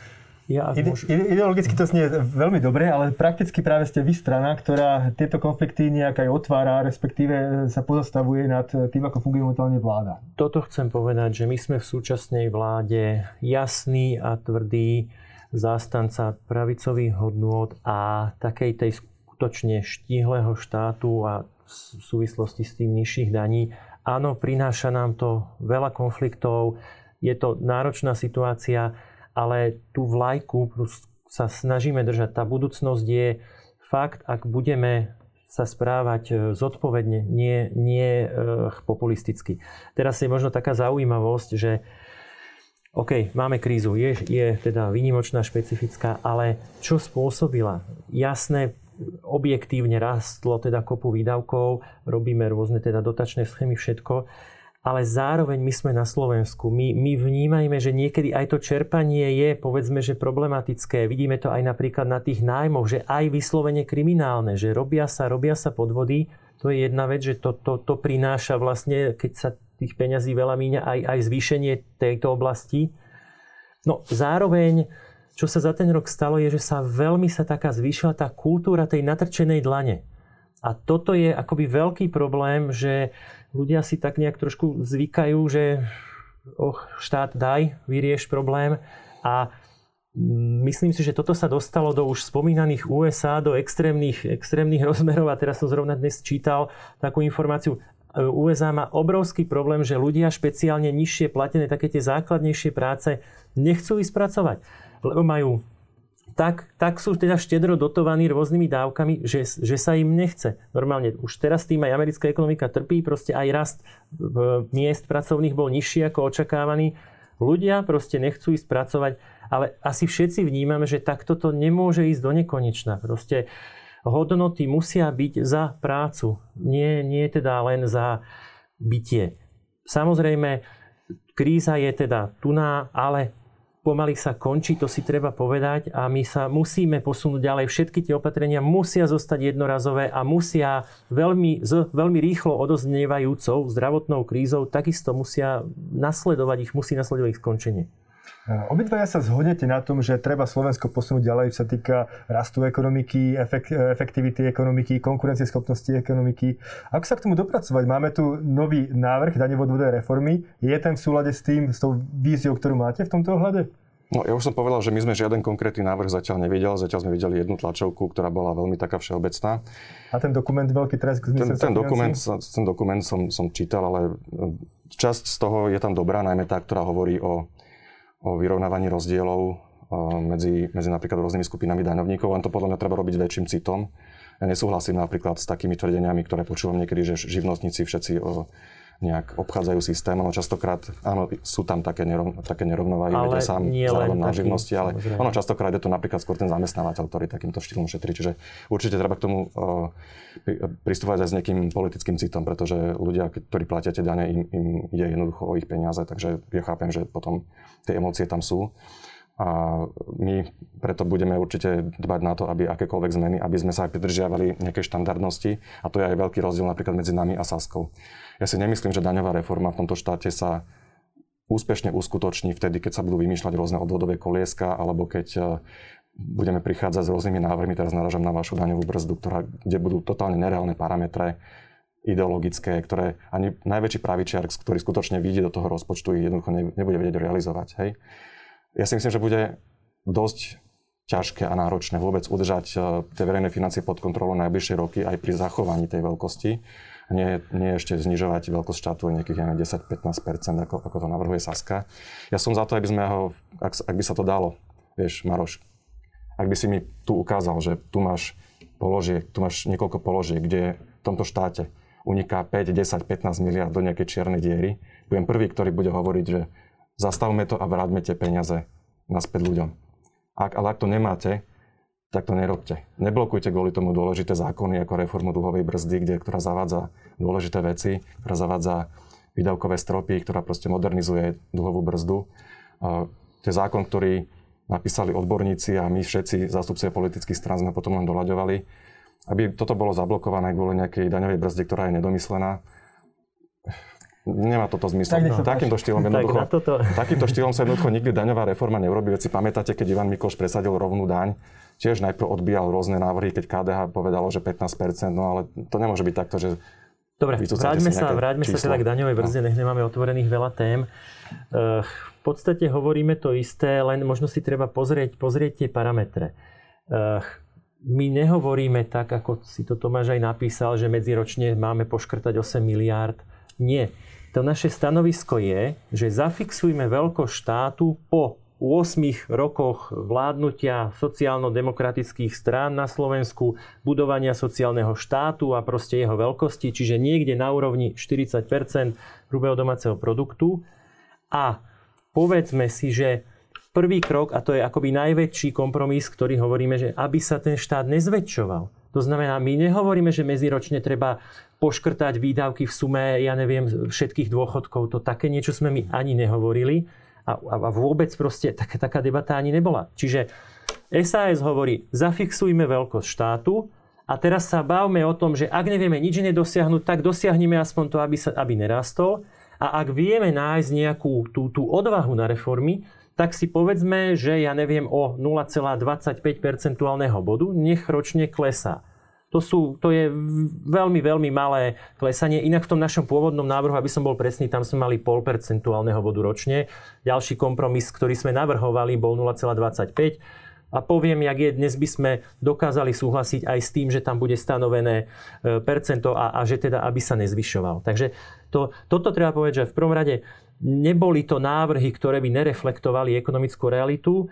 Ja, Ide, ideologicky to znie veľmi dobre, ale prakticky práve ste vy strana, ktorá tieto konflikty nejak aj otvára, respektíve sa pozastavuje nad tým, ako funguje momentálne vláda. Toto chcem povedať, že my sme v súčasnej vláde jasný a tvrdý zástanca pravicových hodnôt a takej tej skutočne štíhleho štátu a v súvislosti s tým nižších daní. Áno, prináša nám to veľa konfliktov, je to náročná situácia, ale tú vlajku sa snažíme držať. Tá budúcnosť je fakt, ak budeme sa správať e, zodpovedne, nie, nie e, populisticky. Teraz je možno taká zaujímavosť, že OK, máme krízu, je, je teda výnimočná, špecifická, ale čo spôsobila? Jasné, objektívne rastlo teda kopu výdavkov, robíme rôzne teda dotačné schémy, všetko, ale zároveň my sme na Slovensku. My, my vnímajme, že niekedy aj to čerpanie je, povedzme, že problematické. Vidíme to aj napríklad na tých nájmoch, že aj vyslovene kriminálne, že robia sa, robia sa podvody. To je jedna vec, že to, to, to prináša vlastne, keď sa tých peňazí veľa míňa, aj, aj zvýšenie tejto oblasti. No zároveň čo sa za ten rok stalo, je, že sa veľmi sa taká zvýšila tá kultúra tej natrčenej dlane. A toto je akoby veľký problém, že ľudia si tak nejak trošku zvykajú, že oh, štát daj, vyrieš problém a myslím si, že toto sa dostalo do už spomínaných USA, do extrémnych, extrémnych rozmerov a teraz som zrovna dnes čítal takú informáciu. USA má obrovský problém, že ľudia špeciálne nižšie platené, také tie základnejšie práce nechcú ísť pracovať lebo majú tak, tak sú teda štedro dotovaní rôznymi dávkami, že, že sa im nechce. Normálne už teraz tým aj americká ekonomika trpí, proste aj rast miest pracovných bol nižší ako očakávaný. Ľudia proste nechcú ísť pracovať, ale asi všetci vnímame, že takto to nemôže ísť do nekonečna. Proste hodnoty musia byť za prácu, nie, nie teda len za bytie. Samozrejme, kríza je teda tuná, ale pomaly sa končí, to si treba povedať a my sa musíme posunúť ďalej. Všetky tie opatrenia musia zostať jednorazové a musia veľmi, z veľmi rýchlo odoznievajúcou zdravotnou krízou takisto musia nasledovať ich, musí nasledovať ich skončenie. Obidvaja sa zhodnete na tom, že treba Slovensko posunúť ďalej, čo sa týka rastu ekonomiky, efekt, efektivity ekonomiky, konkurencieschopnosti ekonomiky. Ako sa k tomu dopracovať? Máme tu nový návrh daňovodvodovej reformy. Je ten v súlade s tým, s tou víziou, ktorú máte v tomto ohľade? No, ja už som povedal, že my sme žiaden konkrétny návrh zatiaľ nevideli. Zatiaľ sme videli jednu tlačovku, ktorá bola veľmi taká všeobecná. A ten dokument veľký tresk ten, ten dokument, ten dokument som, som čítal, ale časť z toho je tam dobrá, najmä tá, ktorá hovorí o o vyrovnávaní rozdielov medzi, medzi napríklad rôznymi skupinami daňovníkov, len to podľa mňa treba robiť väčším citom. Ja nesúhlasím napríklad s takými tvrdeniami, ktoré počúvam niekedy, že živnostníci všetci o, nejak obchádzajú systém. Ono častokrát, áno, sú tam také, nerov, také nerovnováhy, ale sám zároveň na živnosti, ale samozrejme. ono častokrát je to napríklad skôr ten zamestnávateľ, ktorý takýmto štýlom šetrí. Čiže určite treba k tomu uh, pristúpať aj s nejakým politickým citom, pretože ľudia, ktorí platia tie dane, im, im ide jednoducho o ich peniaze, takže ja chápem, že potom tie emócie tam sú. A my preto budeme určite dbať na to, aby akékoľvek zmeny, aby sme sa aj pridržiavali nejakej štandardnosti. A to je aj veľký rozdiel napríklad medzi nami a Saskou. Ja si nemyslím, že daňová reforma v tomto štáte sa úspešne uskutoční vtedy, keď sa budú vymýšľať rôzne odvodové kolieska, alebo keď e, budeme prichádzať s rôznymi návrhmi, teraz naražam na vašu daňovú brzdu, ktorá, kde budú totálne nereálne parametre, ideologické, ktoré ani najväčší pravičiar, ktorý skutočne vidí do toho rozpočtu, ich jednoducho nebude vedieť realizovať. Hej? ja si myslím, že bude dosť ťažké a náročné vôbec udržať e, tie verejné financie pod kontrolou najbližšie roky aj pri zachovaní tej veľkosti. Nie, nie ešte znižovať veľkosť štátu o nejakých 10-15%, ako, ako to navrhuje Saska. Ja som za to, aby sme ho, ak, ak by sa to dalo, vieš, Maroš, ak by si mi tu ukázal, že tu máš položiek, tu máš niekoľko položiek, kde v tomto štáte uniká 5, 10, 15 miliard do nejakej čiernej diery, budem prvý, ktorý bude hovoriť, že zastavme to a vráťme tie peniaze naspäť ľuďom. Ak, ale ak to nemáte, tak to nerobte. Neblokujte kvôli tomu dôležité zákony ako reformu dlhovej brzdy, kde, ktorá zavádza dôležité veci, ktorá zavádza výdavkové stropy, ktorá proste modernizuje dlhovú brzdu. Uh, to je zákon, ktorý napísali odborníci a my všetci, zástupcovia politických strán, sme potom len doľaďovali. Aby toto bolo zablokované kvôli nejakej daňovej brzde, ktorá je nedomyslená, Nemá toto zmysel. Tak takýmto štýlom jednoducho, tak toto... takýmto štýlom sa jednoducho nikdy daňová reforma neurobí. Veď si pamätáte, keď Ivan Mikloš presadil rovnú daň, tiež najprv odbíjal rôzne návrhy, keď KDH povedalo, že 15%, no ale to nemôže byť takto, že Dobre, vráťme sa, vráťme sa teda k daňovej brzde, no. nech nemáme otvorených veľa tém. Eh, v podstate hovoríme to isté, len možno si treba pozrieť, pozrieť tie parametre. Eh, my nehovoríme tak, ako si to Tomáš aj napísal, že medziročne máme poškrtať 8 miliárd. Nie to naše stanovisko je, že zafixujme veľkosť štátu po 8 rokoch vládnutia sociálno-demokratických strán na Slovensku, budovania sociálneho štátu a proste jeho veľkosti, čiže niekde na úrovni 40% hrubého domáceho produktu. A povedzme si, že prvý krok, a to je akoby najväčší kompromis, ktorý hovoríme, že aby sa ten štát nezväčšoval. To znamená, my nehovoríme, že medziročne treba poškrtať výdavky v sume, ja neviem, všetkých dôchodkov. To také niečo sme my ani nehovorili a, a vôbec proste taká, taká debata ani nebola. Čiže SAS hovorí, zafixujme veľkosť štátu a teraz sa bavme o tom, že ak nevieme nič nedosiahnuť, tak dosiahneme aspoň to, aby, sa, aby nerastol. A ak vieme nájsť nejakú tú, tú odvahu na reformy, tak si povedzme, že ja neviem o 0,25 percentuálneho bodu, nech ročne klesá. To, sú, to je veľmi, veľmi malé klesanie. Inak v tom našom pôvodnom návrhu, aby som bol presný, tam sme mali pol percentuálneho bodu ročne. Ďalší kompromis, ktorý sme navrhovali, bol 0,25. A poviem, jak je, dnes by sme dokázali súhlasiť aj s tým, že tam bude stanovené e, percento a, a že teda, aby sa nezvyšoval. Takže to, toto treba povedať, že v prvom rade neboli to návrhy, ktoré by nereflektovali ekonomickú realitu,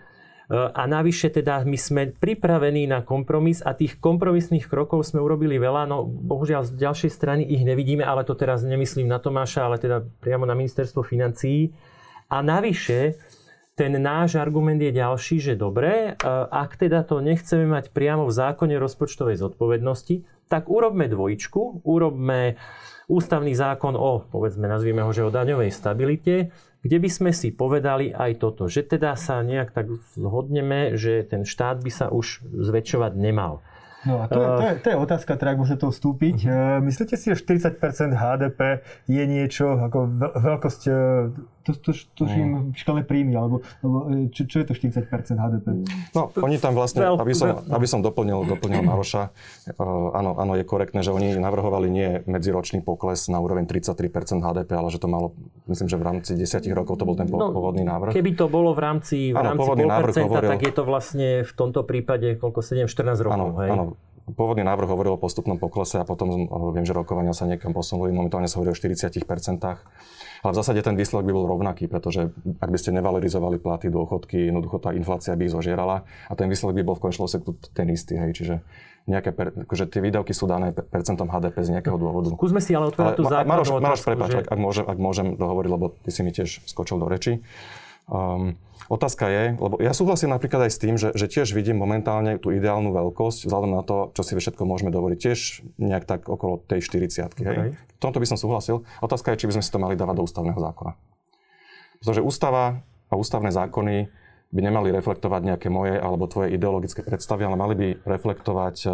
a navyše teda my sme pripravení na kompromis a tých kompromisných krokov sme urobili veľa, no bohužiaľ z ďalšej strany ich nevidíme, ale to teraz nemyslím na Tomáša, ale teda priamo na ministerstvo financií. A navyše, ten náš argument je ďalší, že dobre, ak teda to nechceme mať priamo v zákone rozpočtovej zodpovednosti, tak urobme dvojičku, urobme ústavný zákon o, povedzme, nazvime ho, že o daňovej stabilite, kde by sme si povedali aj toto, že teda sa nejak tak zhodneme, že ten štát by sa už zväčšovať nemal. No a to, je, to, je, to je otázka, teda ak môže to vstúpiť. Uh-huh. Myslíte si, že 40% HDP je niečo ako veľkosť to, to, to uh im v škole príjmy, alebo, alebo e, čo, čo je to 40% HDP? No, oni tam vlastne, aby som, aby som doplnil, doplnil Maroša, uh, áno, áno, je korektné, že oni navrhovali nie medziročný pokles na úroveň 33% HDP, ale že to malo, myslím, že v rámci 10 rokov to bol ten no, pôvodný návrh. Keby to bolo v rámci, v rámci rámci hovoril, tak je to vlastne v tomto prípade koľko 7-14 rokov. Áno, hej? áno, pôvodný návrh hovoril o postupnom poklese a potom viem, že rokovania sa niekam posunuli. Momentálne sa hovorí o 40%. Ale v zásade ten výsledok by bol rovnaký, pretože ak by ste nevalorizovali platy, dôchodky, jednoducho tá inflácia by ich zožierala a ten výsledok by bol v končnom dôsledku ten istý. Hej. Čiže nejaké, per, akože tie výdavky sú dané percentom HDP z nejakého dôvodu. Skúsme si ale otvárať tú základnú Maroš, Maroš, prepáč, že... ak, ak, môžem, ak môžem dohovoriť, lebo ty si mi tiež skočil do reči. Um, otázka je, lebo ja súhlasím napríklad aj s tým, že, že tiež vidím momentálne tú ideálnu veľkosť, vzhľadom na to, čo si všetko môžeme dovoliť, tiež nejak tak okolo tej 40 okay. hej? V tomto by som súhlasil. Otázka je, či by sme si to mali dávať do ústavného zákona. Pretože ústava a ústavné zákony by nemali reflektovať nejaké moje alebo tvoje ideologické predstavy, ale mali by reflektovať e,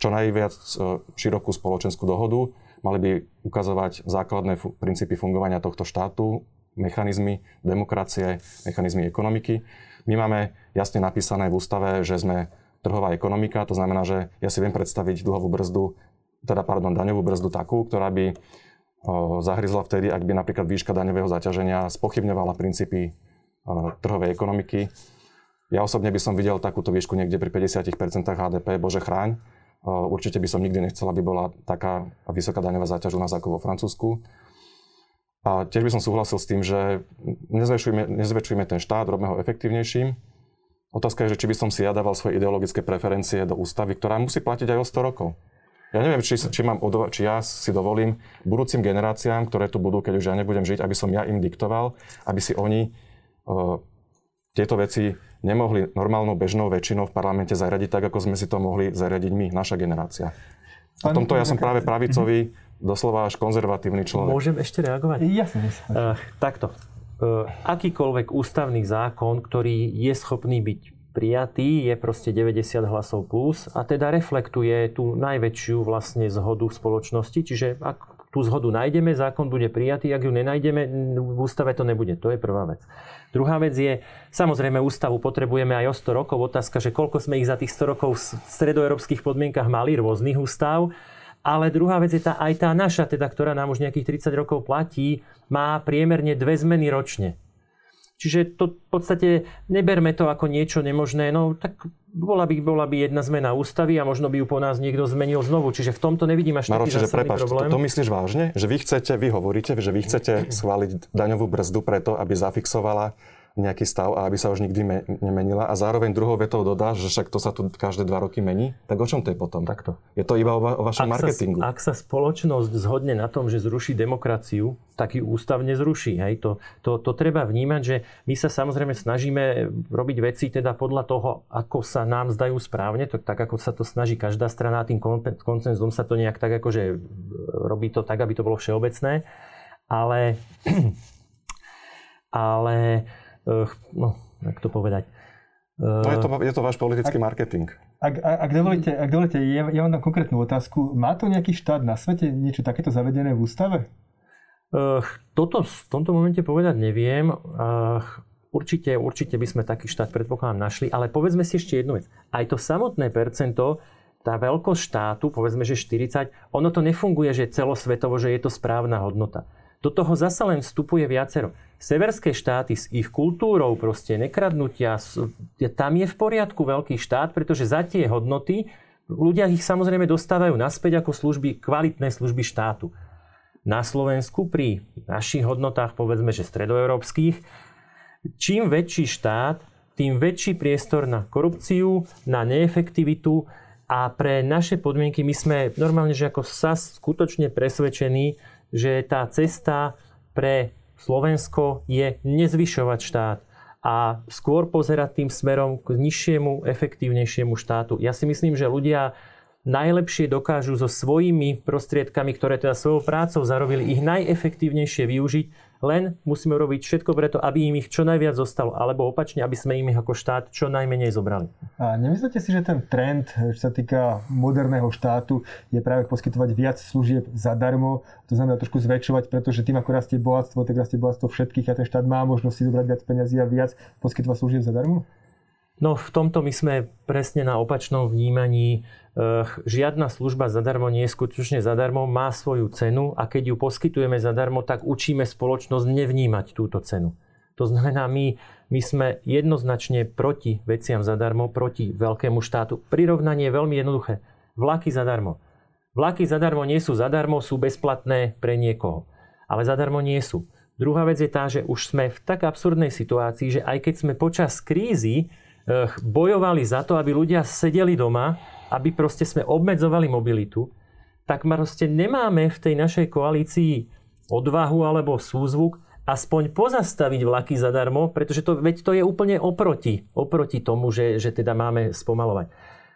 čo najviac e, širokú spoločenskú dohodu, mali by ukazovať základné princípy fungovania tohto štátu, mechanizmy demokracie, mechanizmy ekonomiky. My máme jasne napísané v ústave, že sme trhová ekonomika, to znamená, že ja si viem predstaviť dlhovú brzdu, teda pardon, daňovú brzdu takú, ktorá by zahryzla vtedy, ak by napríklad výška daňového zaťaženia spochybňovala princípy trhovej ekonomiky. Ja osobne by som videl takúto výšku niekde pri 50% HDP, bože chráň. Určite by som nikdy nechcel, aby bola taká vysoká daňová záťaž u nás ako vo Francúzsku. A tiež by som súhlasil s tým, že nezväčšujme, nezväčšujme ten štát, robme ho efektívnejším. Otázka je, že či by som si ja dával svoje ideologické preferencie do ústavy, ktorá musí platiť aj o 100 rokov. Ja neviem, či, či, mám, či ja si dovolím budúcim generáciám, ktoré tu budú, keď už ja nebudem žiť, aby som ja im diktoval, aby si oni uh, tieto veci nemohli normálnou bežnou väčšinou v parlamente zariadiť tak, ako sme si to mohli zariadiť my, naša generácia. A v tomto ja som práve pravicový, doslova až konzervatívny človek. Môžem ešte reagovať? Jasne. Uh, takto. Uh, akýkoľvek ústavný zákon, ktorý je schopný byť prijatý, je proste 90 hlasov plus a teda reflektuje tú najväčšiu vlastne zhodu v spoločnosti. Čiže ak tú zhodu nájdeme, zákon bude prijatý, ak ju nenájdeme, v ústave to nebude. To je prvá vec. Druhá vec je, samozrejme ústavu potrebujeme aj o 100 rokov. Otázka, že koľko sme ich za tých 100 rokov v stredoeurópskych podmienkach mali rôznych ústav ale druhá vec je tá, aj tá naša, teda, ktorá nám už nejakých 30 rokov platí, má priemerne dve zmeny ročne. Čiže to v podstate neberme to ako niečo nemožné, no tak bola by, bola by jedna zmena ústavy a možno by ju po nás niekto zmenil znovu. Čiže v tomto nevidím až Maroč, taký prepáč, problém. To, to myslíš vážne? Že vy chcete, vy hovoríte, že vy chcete schváliť daňovú brzdu preto, aby zafixovala nejaký stav a aby sa už nikdy me- nemenila a zároveň druhou vetou dodá, že však to sa tu každé dva roky mení, tak o čom to je potom? Takto. Je to iba o, va- o vašom ak marketingu. Sa, ak sa spoločnosť zhodne na tom, že zruší demokraciu, tak ju ústavne zruší. Hej? To, to, to treba vnímať, že my sa samozrejme snažíme robiť veci teda podľa toho, ako sa nám zdajú správne, to, tak ako sa to snaží každá strana, tým koncenzom sa to nejak tak akože robí to tak, aby to bolo všeobecné. Ale, ale no, jak to povedať. No je to, je to váš politický ak, marketing. Ak, ak, dovolíte, ak dovolíte ja, ja mám tam konkrétnu otázku. Má to nejaký štát na svete niečo takéto zavedené v ústave? Toto v tomto momente povedať neviem. Určite, určite by sme taký štát predpokladám našli, ale povedzme si ešte jednu vec. Aj to samotné percento, tá veľkosť štátu, povedzme, že 40, ono to nefunguje, že celosvetovo, že je to správna hodnota. Do toho zasa len vstupuje viacero. Severské štáty s ich kultúrou proste nekradnutia, tam je v poriadku veľký štát, pretože za tie hodnoty ľudia ich samozrejme dostávajú naspäť ako služby, kvalitné služby štátu. Na Slovensku pri našich hodnotách, povedzme, že stredoeurópskych, čím väčší štát, tým väčší priestor na korupciu, na neefektivitu a pre naše podmienky my sme normálne, že ako sa skutočne presvedčení, že tá cesta pre Slovensko je nezvyšovať štát a skôr pozerať tým smerom k nižšiemu, efektívnejšiemu štátu. Ja si myslím, že ľudia najlepšie dokážu so svojimi prostriedkami, ktoré teda svojou prácou zarobili, ich najefektívnejšie využiť, len musíme robiť všetko preto, aby im ich čo najviac zostalo, alebo opačne, aby sme im ich ako štát čo najmenej zobrali. A nemyslíte si, že ten trend, čo sa týka moderného štátu, je práve poskytovať viac služieb zadarmo, to znamená trošku zväčšovať, pretože tým ako rastie bohatstvo, tak rastie bohatstvo všetkých a ten štát má možnosť si zobrať viac peniazy a viac poskytovať služieb zadarmo? No v tomto my sme presne na opačnom vnímaní. Eh, žiadna služba zadarmo nie je skutočne zadarmo, má svoju cenu a keď ju poskytujeme zadarmo, tak učíme spoločnosť nevnímať túto cenu. To znamená, my, my sme jednoznačne proti veciam zadarmo, proti veľkému štátu. Prirovnanie je veľmi jednoduché. Vlaky zadarmo. Vlaky zadarmo nie sú zadarmo, sú bezplatné pre niekoho. Ale zadarmo nie sú. Druhá vec je tá, že už sme v tak absurdnej situácii, že aj keď sme počas krízy bojovali za to, aby ľudia sedeli doma, aby proste sme obmedzovali mobilitu, tak proste nemáme v tej našej koalícii odvahu alebo súzvuk aspoň pozastaviť vlaky zadarmo, pretože to, veď to je úplne oproti, oproti tomu, že, že teda máme spomalovať.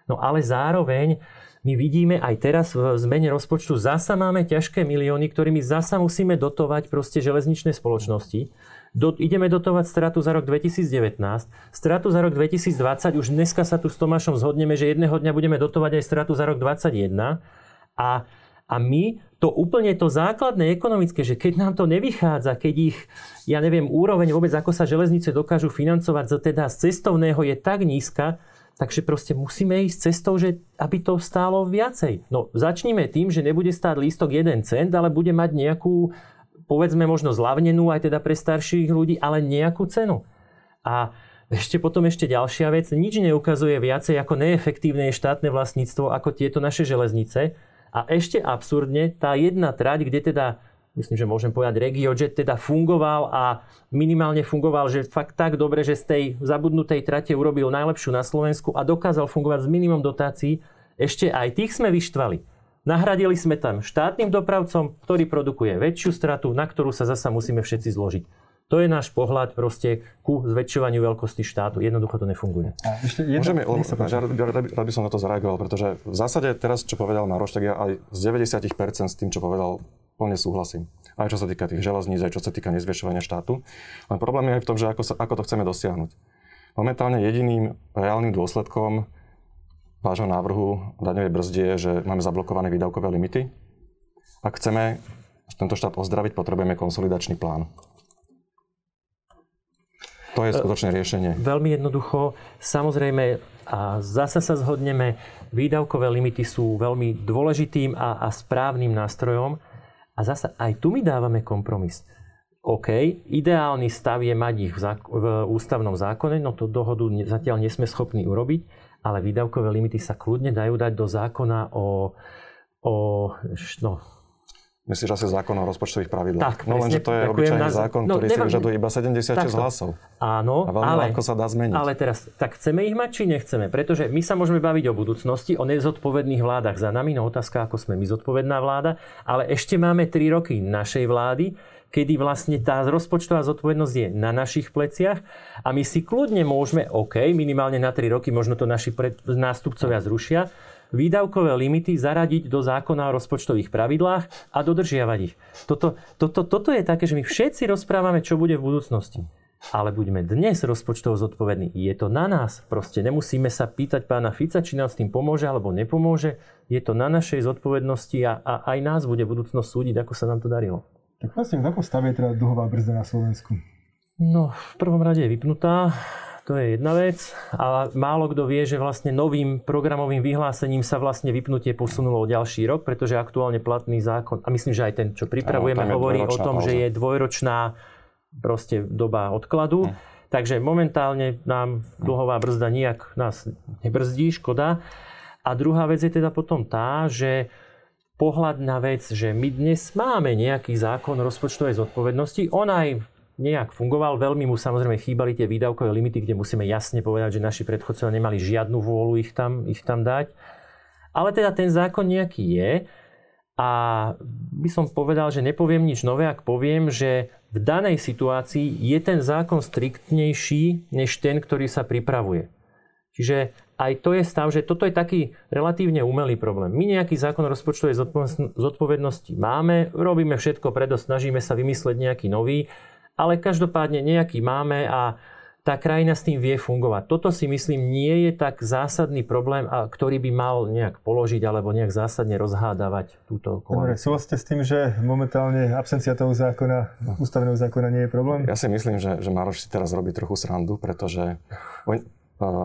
No ale zároveň my vidíme aj teraz v zmene rozpočtu zasa máme ťažké milióny, ktorými zasa musíme dotovať proste železničné spoločnosti do, ideme dotovať stratu za rok 2019, stratu za rok 2020, už dneska sa tu s Tomášom zhodneme, že jedného dňa budeme dotovať aj stratu za rok 2021 a, a my to úplne to základné ekonomické, že keď nám to nevychádza, keď ich, ja neviem, úroveň vôbec, ako sa železnice dokážu financovať, teda z cestovného je tak nízka, Takže proste musíme ísť cestou, že aby to stálo viacej. No začníme tým, že nebude stáť lístok 1 cent, ale bude mať nejakú povedzme možno zlavnenú aj teda pre starších ľudí, ale nejakú cenu. A ešte potom ešte ďalšia vec, nič neukazuje viacej ako neefektívne štátne vlastníctvo ako tieto naše železnice. A ešte absurdne, tá jedna trať, kde teda, myslím, že môžem povedať RegioJet, teda fungoval a minimálne fungoval, že fakt tak dobre, že z tej zabudnutej trate urobil najlepšiu na Slovensku a dokázal fungovať s minimum dotácií, ešte aj tých sme vyštvali. Nahradili sme tam štátnym dopravcom, ktorý produkuje väčšiu stratu, na ktorú sa zasa musíme všetci zložiť. To je náš pohľad proste ku zväčšovaniu veľkosti štátu. Jednoducho to nefunguje. A ešte jedna... Môžeme, rád, rád by som na to zareagoval, pretože v zásade teraz, čo povedal Maroš, tak ja aj z 90% s tým, čo povedal, plne súhlasím. Aj čo sa týka tých železníc, aj čo sa týka nezväčšovania štátu. Len problém je aj v tom, že ako, sa, ako to chceme dosiahnuť. Momentálne jediným reálnym dôsledkom vášho návrhu daňovej brzdy je, že máme zablokované výdavkové limity. Ak chceme tento štát ozdraviť, potrebujeme konsolidačný plán. To je skutočné riešenie. Veľmi jednoducho. Samozrejme, a zase sa zhodneme, výdavkové limity sú veľmi dôležitým a, a správnym nástrojom. A zase aj tu my dávame kompromis. OK, ideálny stav je mať ich v, zák- v ústavnom zákone, no to dohodu zatiaľ nie sme schopní urobiť ale výdavkové limity sa kľudne dajú dať do zákona o, o no, Myslíš asi zákon o rozpočtových pravidlách? Tak, no lenže to je obyčajný na... zákon, no, ktorý si vyžaduje iba 76 Takto. hlasov. Áno, a veľmi ale, ľahko sa dá zmeniť. Ale teraz, tak chceme ich mať, či nechceme? Pretože my sa môžeme baviť o budúcnosti, o nezodpovedných vládach za nami, no otázka, ako sme my zodpovedná vláda, ale ešte máme 3 roky našej vlády, kedy vlastne tá rozpočtová zodpovednosť je na našich pleciach a my si kľudne môžeme, OK, minimálne na 3 roky, možno to naši pred, nástupcovia zrušia, výdavkové limity zaradiť do zákona o rozpočtových pravidlách a dodržiavať ich. Toto, toto, toto je také, že my všetci rozprávame, čo bude v budúcnosti. Ale buďme dnes rozpočtovo zodpovední. Je to na nás. Proste nemusíme sa pýtať pána Fica, či nám s tým pomôže alebo nepomôže. Je to na našej zodpovednosti a, a aj nás bude budúcnosť súdiť, ako sa nám to darilo. Tak vlastne v akom stave je teda dlhová brzda na Slovensku? No, v prvom rade je vypnutá, to je jedna vec. A málo kto vie, že vlastne novým programovým vyhlásením sa vlastne vypnutie posunulo o ďalší rok, pretože aktuálne platný zákon, a myslím, že aj ten, čo pripravujeme, hovorí o tom, pauza. že je dvojročná proste doba odkladu. Hm. Takže momentálne nám dlhová brzda nijak nás nebrzdí, škoda. A druhá vec je teda potom tá, že pohľad na vec, že my dnes máme nejaký zákon rozpočtovej zodpovednosti. On aj nejak fungoval. Veľmi mu samozrejme chýbali tie výdavkové limity, kde musíme jasne povedať, že naši predchodcovia nemali žiadnu vôľu ich tam, ich tam dať. Ale teda ten zákon nejaký je. A by som povedal, že nepoviem nič nové, ak poviem, že v danej situácii je ten zákon striktnejší než ten, ktorý sa pripravuje. Čiže aj to je stav, že toto je taký relatívne umelý problém. My nejaký zákon rozpočtovej zodpovednosti máme, robíme všetko predo, snažíme sa vymysleť nejaký nový, ale každopádne nejaký máme a tá krajina s tým vie fungovať. Toto si myslím nie je tak zásadný problém, a ktorý by mal nejak položiť alebo nejak zásadne rozhádavať túto koalíciu. Dobre, súhlasíte s tým, že momentálne absencia toho zákona, ústavného zákona nie je problém? Ja si myslím, že, že Maroš si teraz robí trochu srandu, pretože on,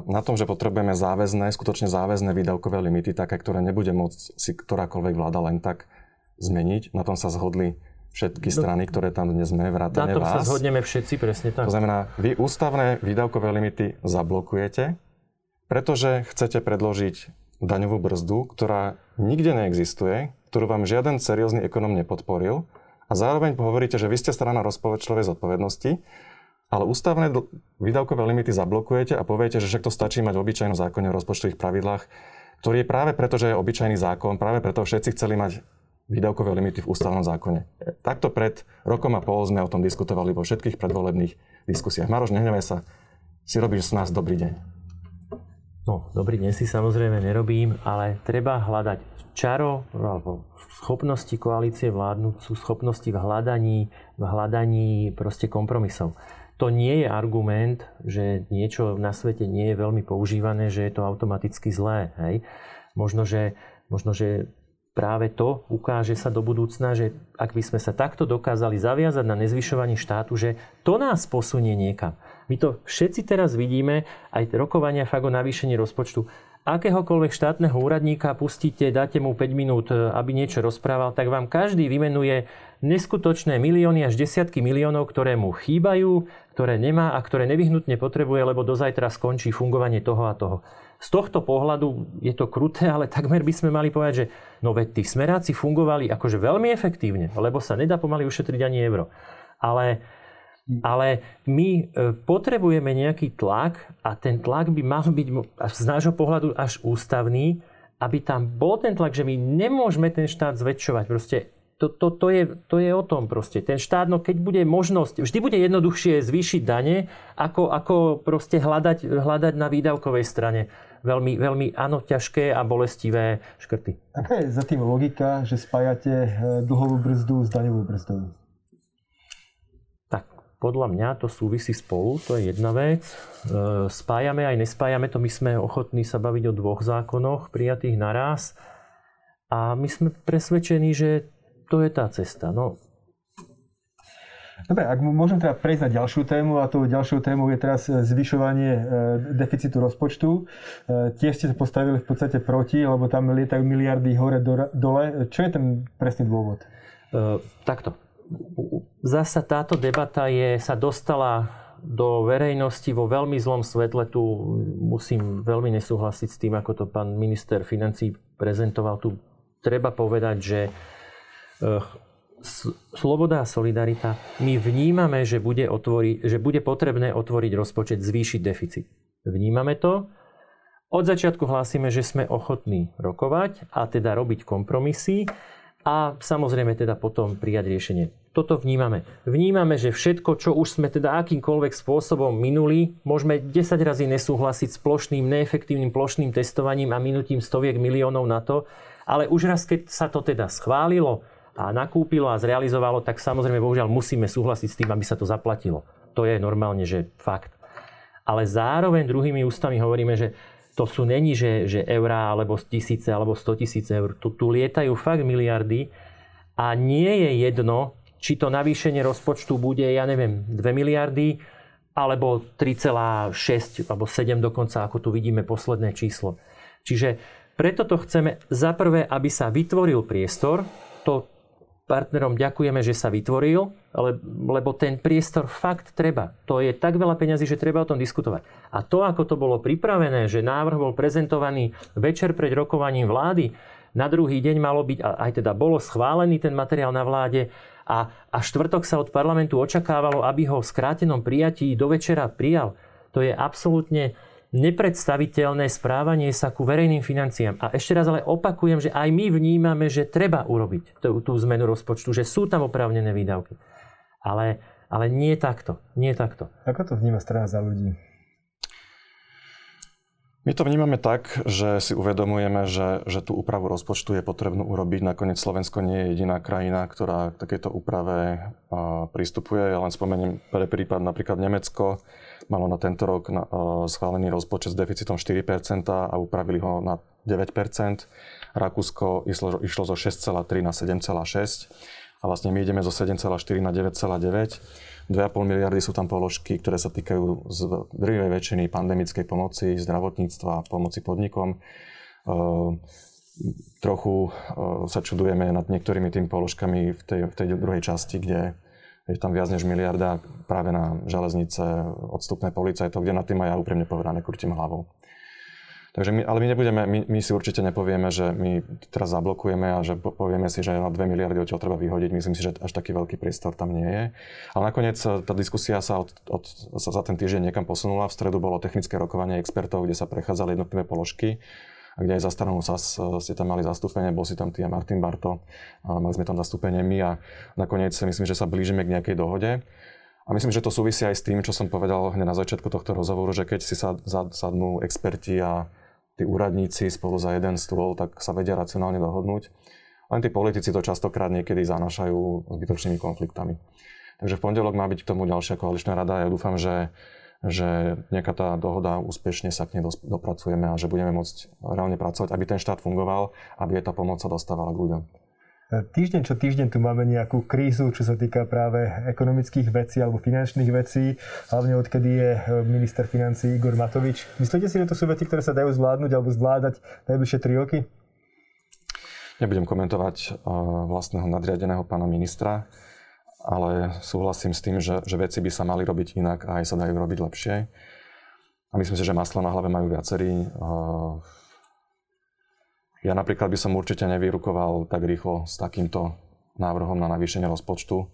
na tom, že potrebujeme záväzné, skutočne záväzné výdavkové limity, také, ktoré nebude môcť si ktorákoľvek vláda len tak zmeniť, na tom sa zhodli všetky no. strany, ktoré tam dnes sme, vrátane vás. Na tom vás. sa zhodneme všetci, presne tak. To znamená, vy ústavné výdavkové limity zablokujete, pretože chcete predložiť daňovú brzdu, ktorá nikde neexistuje, ktorú vám žiaden seriózny ekonom nepodporil a zároveň hovoríte, že vy ste strana rozpočtovej zodpovednosti, ale ústavné výdavkové limity zablokujete a poviete, že však to stačí mať v obyčajnom zákone o rozpočtových pravidlách, ktorý je práve preto, že je obyčajný zákon, práve preto všetci chceli mať výdavkové limity v ústavnom zákone. Takto pred rokom a pol sme o tom diskutovali vo všetkých predvolebných diskusiách. Maroš, nehnevaj sa, si robíš s nás dobrý deň. No, dobrý deň si samozrejme nerobím, ale treba hľadať čaro alebo schopnosti koalície vládnuť sú schopnosti v hľadaní, v hľadaní proste kompromisov. To nie je argument, že niečo na svete nie je veľmi používané, že je to automaticky zlé. Hej? Možno, že, možno, že práve to ukáže sa do budúcna, že ak by sme sa takto dokázali zaviazať na nezvyšovanie štátu, že to nás posunie niekam. My to všetci teraz vidíme, aj rokovania fakt o navýšení rozpočtu. Akéhokoľvek štátneho úradníka pustíte, dáte mu 5 minút, aby niečo rozprával, tak vám každý vymenuje neskutočné milióny až desiatky miliónov, ktoré mu chýbajú, ktoré nemá a ktoré nevyhnutne potrebuje, lebo do zajtra skončí fungovanie toho a toho. Z tohto pohľadu je to kruté, ale takmer by sme mali povedať, že no veď tí smeráci fungovali akože veľmi efektívne, lebo sa nedá pomaly ušetriť ani euro. Ale, ale my e, potrebujeme nejaký tlak a ten tlak by mal byť z nášho pohľadu až ústavný, aby tam bol ten tlak, že my nemôžeme ten štát zväčšovať. Proste to, to, to, je, to je o tom proste. Ten štát, no keď bude možnosť, vždy bude jednoduchšie zvýšiť dane, ako, ako proste hľadať, hľadať na výdavkovej strane veľmi, veľmi áno, ťažké a bolestivé škrty. Aká je za tým logika, že spájate eh, dlhovú brzdu s daňovou brzdou? Podľa mňa to súvisí spolu, to je jedna vec. Eh, spájame aj nespájame to, my sme ochotní sa baviť o dvoch zákonoch prijatých naraz. A my sme presvedčení, že to je tá cesta. No, Dobre, ak môžem teda prejsť na ďalšiu tému a tou ďalšou témou je teraz e, zvyšovanie e, deficitu rozpočtu. E, tiež ste sa postavili v podstate proti, lebo tam lietajú miliardy hore dole. Čo je ten presný dôvod? Uh, takto. Zasa táto debata je, sa dostala do verejnosti vo veľmi zlom svetle. Tu musím veľmi nesúhlasiť s tým, ako to pán minister financí prezentoval. Tu treba povedať, že sloboda a solidarita, my vnímame, že bude, otvori, že bude potrebné otvoriť rozpočet, zvýšiť deficit. Vnímame to. Od začiatku hlásime, že sme ochotní rokovať a teda robiť kompromisy a samozrejme teda potom prijať riešenie. Toto vnímame. Vnímame, že všetko, čo už sme teda akýmkoľvek spôsobom minuli, môžeme 10 razy nesúhlasiť s plošným, neefektívnym plošným testovaním a minutím stoviek miliónov na to, ale už raz, keď sa to teda schválilo, a nakúpilo a zrealizovalo, tak samozrejme bohužiaľ musíme súhlasiť s tým, aby sa to zaplatilo. To je normálne, že fakt. Ale zároveň druhými ústami hovoríme, že to sú není, že, že eurá alebo tisíce alebo 100 tisíce eur. Tu, tu lietajú fakt miliardy a nie je jedno, či to navýšenie rozpočtu bude, ja neviem, 2 miliardy alebo 3,6 alebo 7 dokonca, ako tu vidíme posledné číslo. Čiže preto to chceme za prvé, aby sa vytvoril priestor, to partnerom ďakujeme, že sa vytvoril, lebo ten priestor fakt treba. To je tak veľa peňazí, že treba o tom diskutovať. A to, ako to bolo pripravené, že návrh bol prezentovaný večer pred rokovaním vlády, Na druhý deň malo byť, aj teda bolo schválený ten materiál na vláde a, a štvrtok sa od parlamentu očakávalo, aby ho v skrátenom prijatí do večera prijal. To je absolútne nepredstaviteľné správanie sa ku verejným financiám. A ešte raz ale opakujem, že aj my vnímame, že treba urobiť tú, tú zmenu rozpočtu, že sú tam oprávnené výdavky. Ale, ale nie takto. Nie takto. Ako to vníma strana za ľudí? My to vnímame tak, že si uvedomujeme, že, že tú úpravu rozpočtu je potrebné urobiť. Nakoniec Slovensko nie je jediná krajina, ktorá k takéto úprave pristupuje. Ja len spomeniem pre prípad napríklad Nemecko malo na tento rok na, uh, schválený rozpočet s deficitom 4% a upravili ho na 9%. Rakúsko išlo, išlo zo 6,3 na 7,6 a vlastne my ideme zo 7,4 na 9,9. 2,5 miliardy sú tam položky, ktoré sa týkajú z drvivej väčšiny pandemickej pomoci, zdravotníctva, pomoci podnikom. Uh, trochu uh, sa čudujeme nad niektorými tými položkami v tej, v tej druhej časti, kde je tam viac než miliarda práve na železnice, odstupné policajtov, kde na tým aj ja úprimne povedané krútim hlavou. Takže my, ale my nebudeme, my, my si určite nepovieme, že my teraz zablokujeme a že povieme si, že na 2 miliardy odtiaľ treba vyhodiť. Myslím si, že až taký veľký priestor tam nie je. Ale nakoniec e, tá diskusia sa, od, od, sa za ten týždeň niekam posunula. V stredu bolo technické rokovanie expertov, kde sa prechádzali jednotlivé položky a kde aj za stranou SAS ste tam mali zastúpenie, bol si tam ty Martin Barto, mali sme tam zastúpenie my a nakoniec myslím, že sa blížime k nejakej dohode. A myslím, že to súvisí aj s tým, čo som povedal hneď na začiatku tohto rozhovoru, že keď si sa sadnú experti a tí úradníci spolu za jeden stôl, tak sa vedia racionálne dohodnúť. Len tí politici to častokrát niekedy zanašajú zbytočnými konfliktami. Takže v pondelok má byť k tomu ďalšia koaličná rada ja dúfam, že že nejaká tá dohoda úspešne sa k nej dopracujeme a že budeme môcť reálne pracovať, aby ten štát fungoval, aby aj tá pomoc sa dostávala k ľuďom. Týždeň čo týždeň tu máme nejakú krízu, čo sa týka práve ekonomických vecí alebo finančných vecí, hlavne odkedy je e, minister financí Igor Matovič. Myslíte si, že to sú veci, ktoré sa dajú zvládnuť alebo zvládať najbližšie 3 roky? Nebudem komentovať e, vlastného nadriadeného pána ministra ale súhlasím s tým, že, že veci by sa mali robiť inak a aj sa dajú robiť lepšie. A myslím si, že maslo na hlave majú viacerí. Ja napríklad by som určite nevyrukoval tak rýchlo s takýmto návrhom na navýšenie rozpočtu.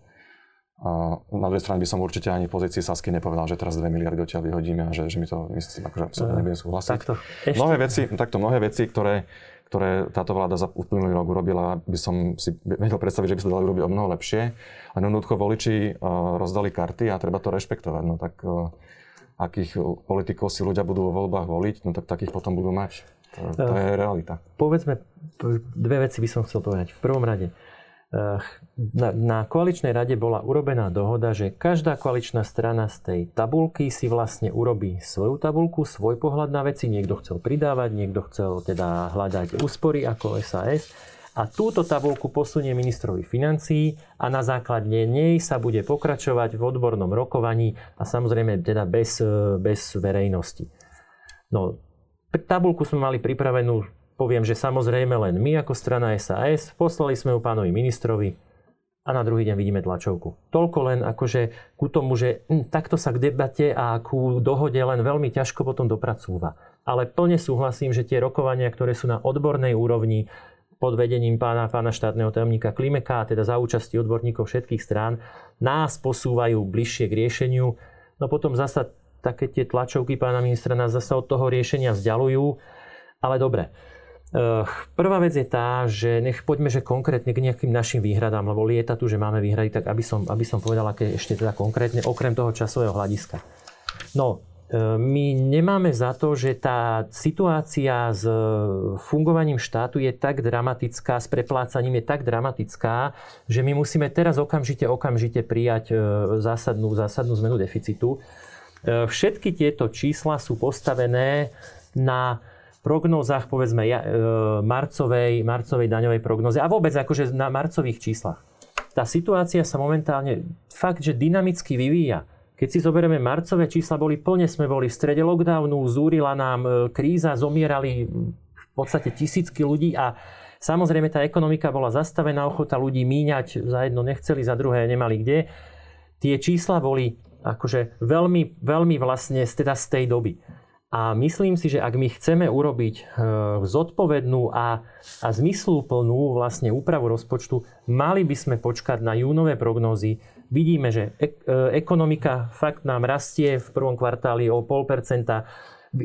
Na druhej strane by som určite ani v pozícii Sasky nepovedal, že teraz 2 miliardy odtiaľ vyhodíme a že, že mi to myslím, akože absolútne nebudem súhlasiť. Takto. Ešte... Mnohé veci, takto mnohé veci, ktoré, ktoré táto vláda za uplynulý rok urobila, by som si vedel predstaviť, že by sa dali urobiť o mnoho lepšie. A jednoducho voliči uh, rozdali karty a treba to rešpektovať. No tak uh, akých politikov si ľudia budú vo voľbách voliť, no tak takých potom budú mať. To, to je realita. Povedzme, dve veci by som chcel povedať. V prvom rade, na, na koaličnej rade bola urobená dohoda, že každá koaličná strana z tej tabulky si vlastne urobí svoju tabulku, svoj pohľad na veci. Niekto chcel pridávať, niekto chcel teda hľadať úspory ako SAS. A túto tabulku posunie ministrovi financií a na základe nej sa bude pokračovať v odbornom rokovaní a samozrejme teda bez, bez verejnosti. No, tabulku sme mali pripravenú Poviem, že samozrejme len my ako strana SAS poslali sme ju pánovi ministrovi a na druhý deň vidíme tlačovku. Toľko len akože ku tomu, že hm, takto sa k debate a ku dohode len veľmi ťažko potom dopracúva. Ale plne súhlasím, že tie rokovania, ktoré sú na odbornej úrovni, pod vedením pána, pána štátneho tajomníka Klimeka, teda za účasti odborníkov všetkých strán, nás posúvajú bližšie k riešeniu. No potom zasa také tie tlačovky pána ministra nás zasa od toho riešenia vzdialujú. Ale dobre, prvá vec je tá, že nech poďme že konkrétne k nejakým našim výhradám, lebo lieta tu, že máme výhrady, tak aby som, aby som povedal, aké ešte teda konkrétne, okrem toho časového hľadiska. No, eh, my nemáme za to, že tá situácia s fungovaním štátu je tak dramatická, s preplácaním je tak dramatická, že my musíme teraz okamžite, okamžite prijať eh, zásadnú, zásadnú zmenu deficitu. Všetky tieto čísla sú postavené na prognózach, povedzme, ja, e, marcovej, marcovej daňovej prognoze a vôbec akože na marcových číslach. Tá situácia sa momentálne fakt, že dynamicky vyvíja. Keď si zoberieme marcové čísla, boli plne, sme boli v strede lockdownu, zúrila nám e, kríza, zomierali v podstate tisícky ľudí a samozrejme tá ekonomika bola zastavená, ochota ľudí míňať, za jedno nechceli, za druhé nemali kde. Tie čísla boli akože veľmi, veľmi vlastne teda z tej doby. A myslím si, že ak my chceme urobiť e, zodpovednú a, a zmysluplnú vlastne úpravu rozpočtu, mali by sme počkať na júnové prognózy. Vidíme, že e, ekonomika fakt nám rastie v prvom kvartáli o 0,5%.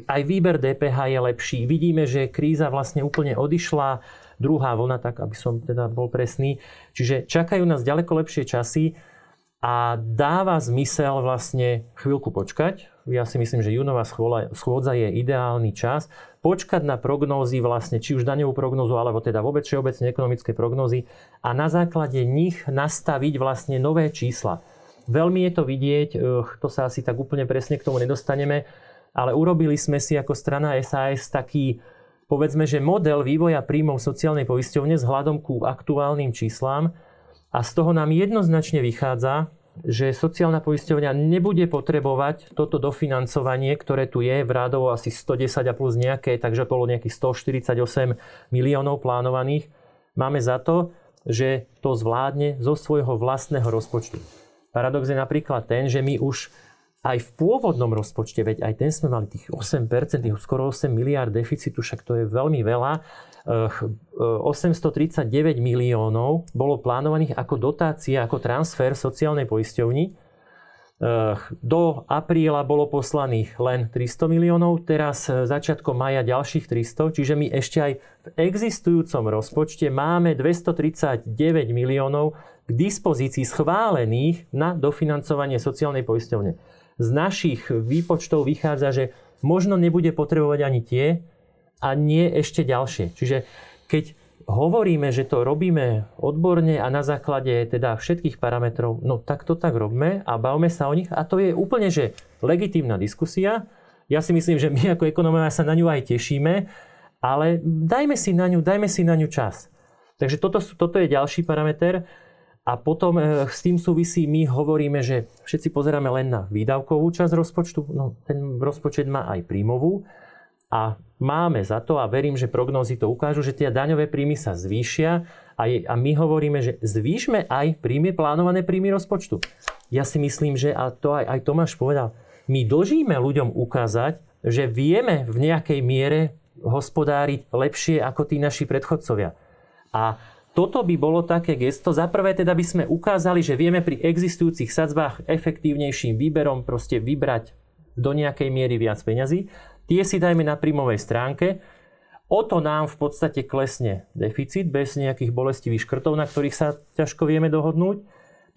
Aj výber DPH je lepší. Vidíme, že kríza vlastne úplne odišla. Druhá vlna, tak aby som teda bol presný. Čiže čakajú nás ďaleko lepšie časy a dáva zmysel vlastne chvíľku počkať. Ja si myslím, že júnová schôdza je ideálny čas. Počkať na prognózy vlastne, či už daňovú prognózu, alebo teda vôbec všeobecne ekonomické prognózy a na základe nich nastaviť vlastne nové čísla. Veľmi je to vidieť, eh, to sa asi tak úplne presne k tomu nedostaneme, ale urobili sme si ako strana SAS taký, povedzme, že model vývoja príjmov sociálnej poisťovne s hľadom ku aktuálnym číslam, a z toho nám jednoznačne vychádza, že sociálna poisťovňa nebude potrebovať toto dofinancovanie, ktoré tu je v rádovo asi 110 a plus nejaké, takže bolo nejakých 148 miliónov plánovaných. Máme za to, že to zvládne zo svojho vlastného rozpočtu. Paradox je napríklad ten, že my už aj v pôvodnom rozpočte, veď aj ten sme mali tých 8%, tých skoro 8 miliard deficitu, však to je veľmi veľa, 839 miliónov bolo plánovaných ako dotácia, ako transfer sociálnej poisťovni. Do apríla bolo poslaných len 300 miliónov, teraz začiatkom maja ďalších 300, čiže my ešte aj v existujúcom rozpočte máme 239 miliónov k dispozícii schválených na dofinancovanie sociálnej poisťovne. Z našich výpočtov vychádza, že možno nebude potrebovať ani tie, a nie ešte ďalšie. Čiže keď hovoríme, že to robíme odborne a na základe teda všetkých parametrov, no tak to tak robme a bavme sa o nich a to je úplne, že legitímna diskusia. Ja si myslím, že my ako ekonomovia sa na ňu aj tešíme, ale dajme si na ňu, dajme si na ňu čas. Takže toto, toto je ďalší parameter. A potom e, s tým súvisí, my hovoríme, že všetci pozeráme len na výdavkovú časť rozpočtu. No, ten rozpočet má aj príjmovú. A máme za to, a verím, že prognózy to ukážu, že tie daňové príjmy sa zvýšia a, je, a my hovoríme, že zvýšme aj príjmy, plánované príjmy rozpočtu. Ja si myslím, že, a to aj, aj Tomáš povedal, my dlžíme ľuďom ukázať, že vieme v nejakej miere hospodáriť lepšie ako tí naši predchodcovia. A toto by bolo také gesto. Za prvé teda by sme ukázali, že vieme pri existujúcich sadzbách efektívnejším výberom proste vybrať do nejakej miery viac peňazí. Tie si dajme na príjmovej stránke. O to nám v podstate klesne deficit bez nejakých bolestivých škrtov, na ktorých sa ťažko vieme dohodnúť.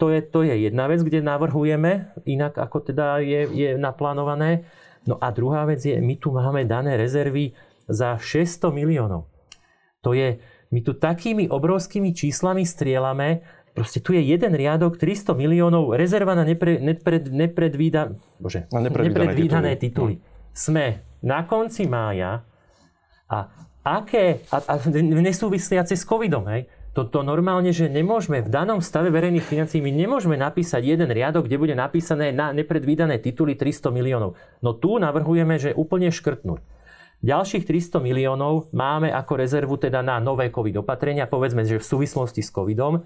To je, to je jedna vec, kde navrhujeme, inak ako teda je, je naplánované. No a druhá vec je, my tu máme dané rezervy za 600 miliónov. To je, my tu takými obrovskými číslami strielame, proste tu je jeden riadok, 300 miliónov, rezerva na nepre, nepred, nepredvída, bože, na nepredvídané, nepredvídané tituly. tituly. Sme na konci mája a aké, a, a nesúvisliace s covidom, hej, toto normálne, že nemôžeme v danom stave verejných financií, my nemôžeme napísať jeden riadok, kde bude napísané na nepredvídané tituly 300 miliónov. No tu navrhujeme, že úplne škrtnúť. Ďalších 300 miliónov máme ako rezervu teda na nové COVID opatrenia, povedzme, že v súvislosti s covidom.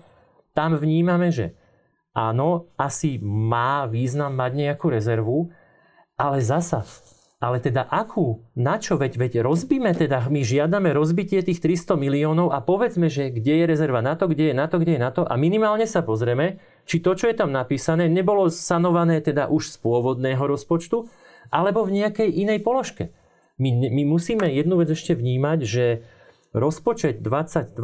Tam vnímame, že áno, asi má význam mať nejakú rezervu, ale zasa ale teda akú? Na čo? Veď, veď rozbíme teda, my žiadame rozbitie tých 300 miliónov a povedzme, že kde je rezerva na to, kde je na to, kde je na to a minimálne sa pozrieme, či to, čo je tam napísané, nebolo sanované teda už z pôvodného rozpočtu, alebo v nejakej inej položke. My, my musíme jednu vec ešte vnímať, že rozpočet 2021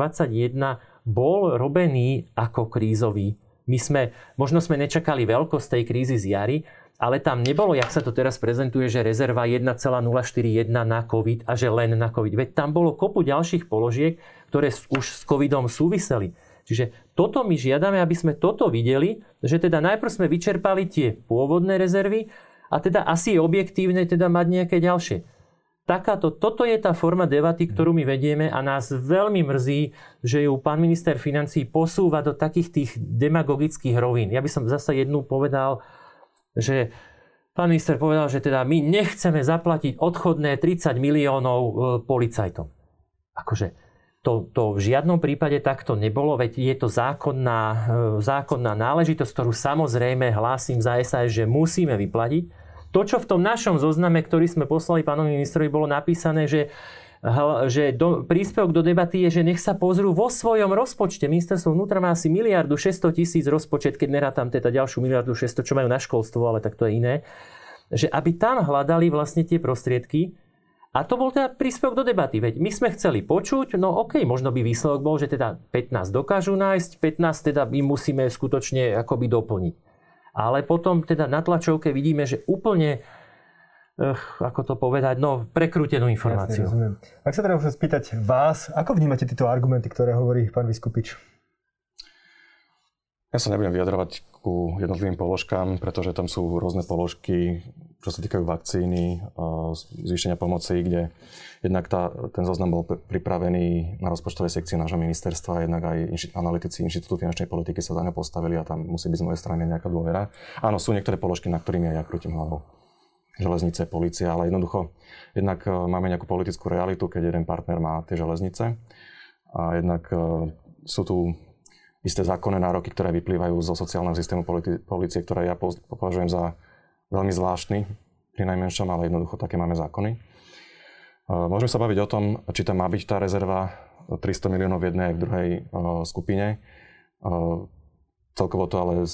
bol robený ako krízový. My sme, možno sme nečakali veľkosť tej krízy z jary, ale tam nebolo, jak sa to teraz prezentuje, že rezerva 1,041 na COVID a že len na COVID. Veď tam bolo kopu ďalších položiek, ktoré už s COVIDom súviseli. Čiže toto my žiadame, aby sme toto videli, že teda najprv sme vyčerpali tie pôvodné rezervy a teda asi je objektívne teda mať nejaké ďalšie. Takáto, toto je tá forma debaty, ktorú my vedieme a nás veľmi mrzí, že ju pán minister financí posúva do takých tých demagogických rovín. Ja by som zase jednu povedal, že pán minister povedal, že teda my nechceme zaplatiť odchodné 30 miliónov e, policajtom. Akože to, to v žiadnom prípade takto nebolo, veď je to zákonná, e, zákonná náležitosť, ktorú samozrejme hlásim za SAS, že musíme vyplatiť. To, čo v tom našom zozname, ktorý sme poslali pánovi ministrovi, bolo napísané, že že do, príspevok do debaty je, že nech sa pozrú vo svojom rozpočte. Ministerstvo vnútra má asi miliardu 600 tisíc rozpočet, keď nerátam teda ďalšiu miliardu 600, čo majú na školstvo, ale tak to je iné. Že aby tam hľadali vlastne tie prostriedky, a to bol teda príspevok do debaty. Veď my sme chceli počuť, no OK, možno by výsledok bol, že teda 15 dokážu nájsť, 15 teda my musíme skutočne akoby doplniť. Ale potom teda na tlačovke vidíme, že úplne ako to povedať, no, prekrútenú informáciu. Jasne, Ak sa teda môžem spýtať vás, ako vnímate tieto argumenty, ktoré hovorí pán Vyskupič? Ja sa nebudem vyjadrovať ku jednotlivým položkám, pretože tam sú rôzne položky, čo sa týkajú vakcíny, zvýšenia pomoci, kde jednak tá, ten zoznam bol pripravený na rozpočtovej sekcii nášho ministerstva, jednak aj inši, analytici Inštitútu finančnej politiky sa za ňo postavili a tam musí byť z mojej strany nejaká dôvera. Áno, sú niektoré položky, na ktorými ja krútim hlavou železnice, policia, ale jednoducho jednak e, máme nejakú politickú realitu, keď jeden partner má tie železnice a jednak e, sú tu isté zákonné nároky, ktoré vyplývajú zo sociálneho systému policie, ktoré ja považujem za veľmi zvláštny, pri najmenšom, ale jednoducho také máme zákony. E, môžeme sa baviť o tom, či tam má byť tá rezerva 300 miliónov v jednej aj v druhej skupine. Celkovo to ale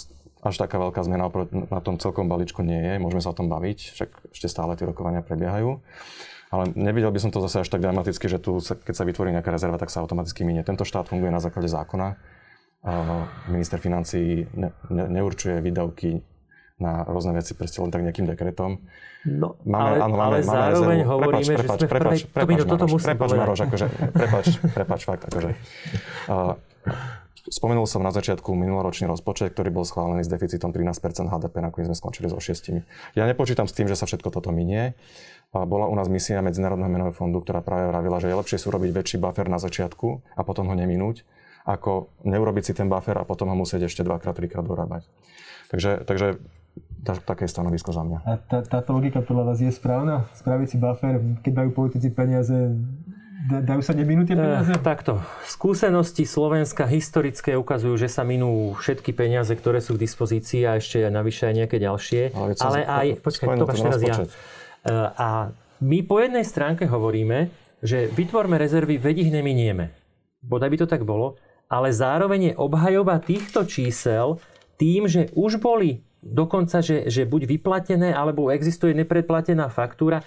až taká veľká zmena na tom celkom balíčku nie je. Môžeme sa o tom baviť, však ešte stále tie rokovania prebiehajú. Ale nevidel by som to zase až tak dramaticky, že tu, keď sa vytvorí nejaká rezerva, tak sa automaticky minie. Tento štát funguje na základe zákona. Minister financí ne, ne, neurčuje výdavky na rôzne veci proste len tak nejakým dekretom. No, máme, ale, áno, máme, ale máme zároveň rezervu. hovoríme, prepač, že sme prepač, prepač, prepač, to, toto musím prepač, Maroš, akože, prepač, prepač, fakt, akože. Uh, Spomenul som na začiatku minuloročný rozpočet, ktorý bol schválený s deficitom 13% HDP, nakoniec sme skončili so 6. Ja nepočítam s tým, že sa všetko toto minie. Bola u nás misia Medzinárodného menového fondu, ktorá práve vravila, že je lepšie sú robiť väčší buffer na začiatku a potom ho neminúť, ako neurobiť si ten buffer a potom ho musieť ešte dvakrát, trikrát dorábať. Takže, takže tá, také stanovisko za mňa. A tá, táto logika podľa vás je správna? Spraviť si buffer, keď majú politici peniaze Dajú sa neminúť tie peniaze? E, takto. Skúsenosti Slovenska historické ukazujú, že sa minú všetky peniaze, ktoré sú k dispozícii a ešte navyše aj nejaké ďalšie. Ale, Ale aj... Počkaj, to máš teraz ja. E, a my po jednej stránke hovoríme, že vytvorme rezervy, veď ich neminieme. Bodaj by to tak bolo. Ale zároveň je obhajoba týchto čísel tým, že už boli dokonca, že, že buď vyplatené, alebo existuje nepredplatená faktúra,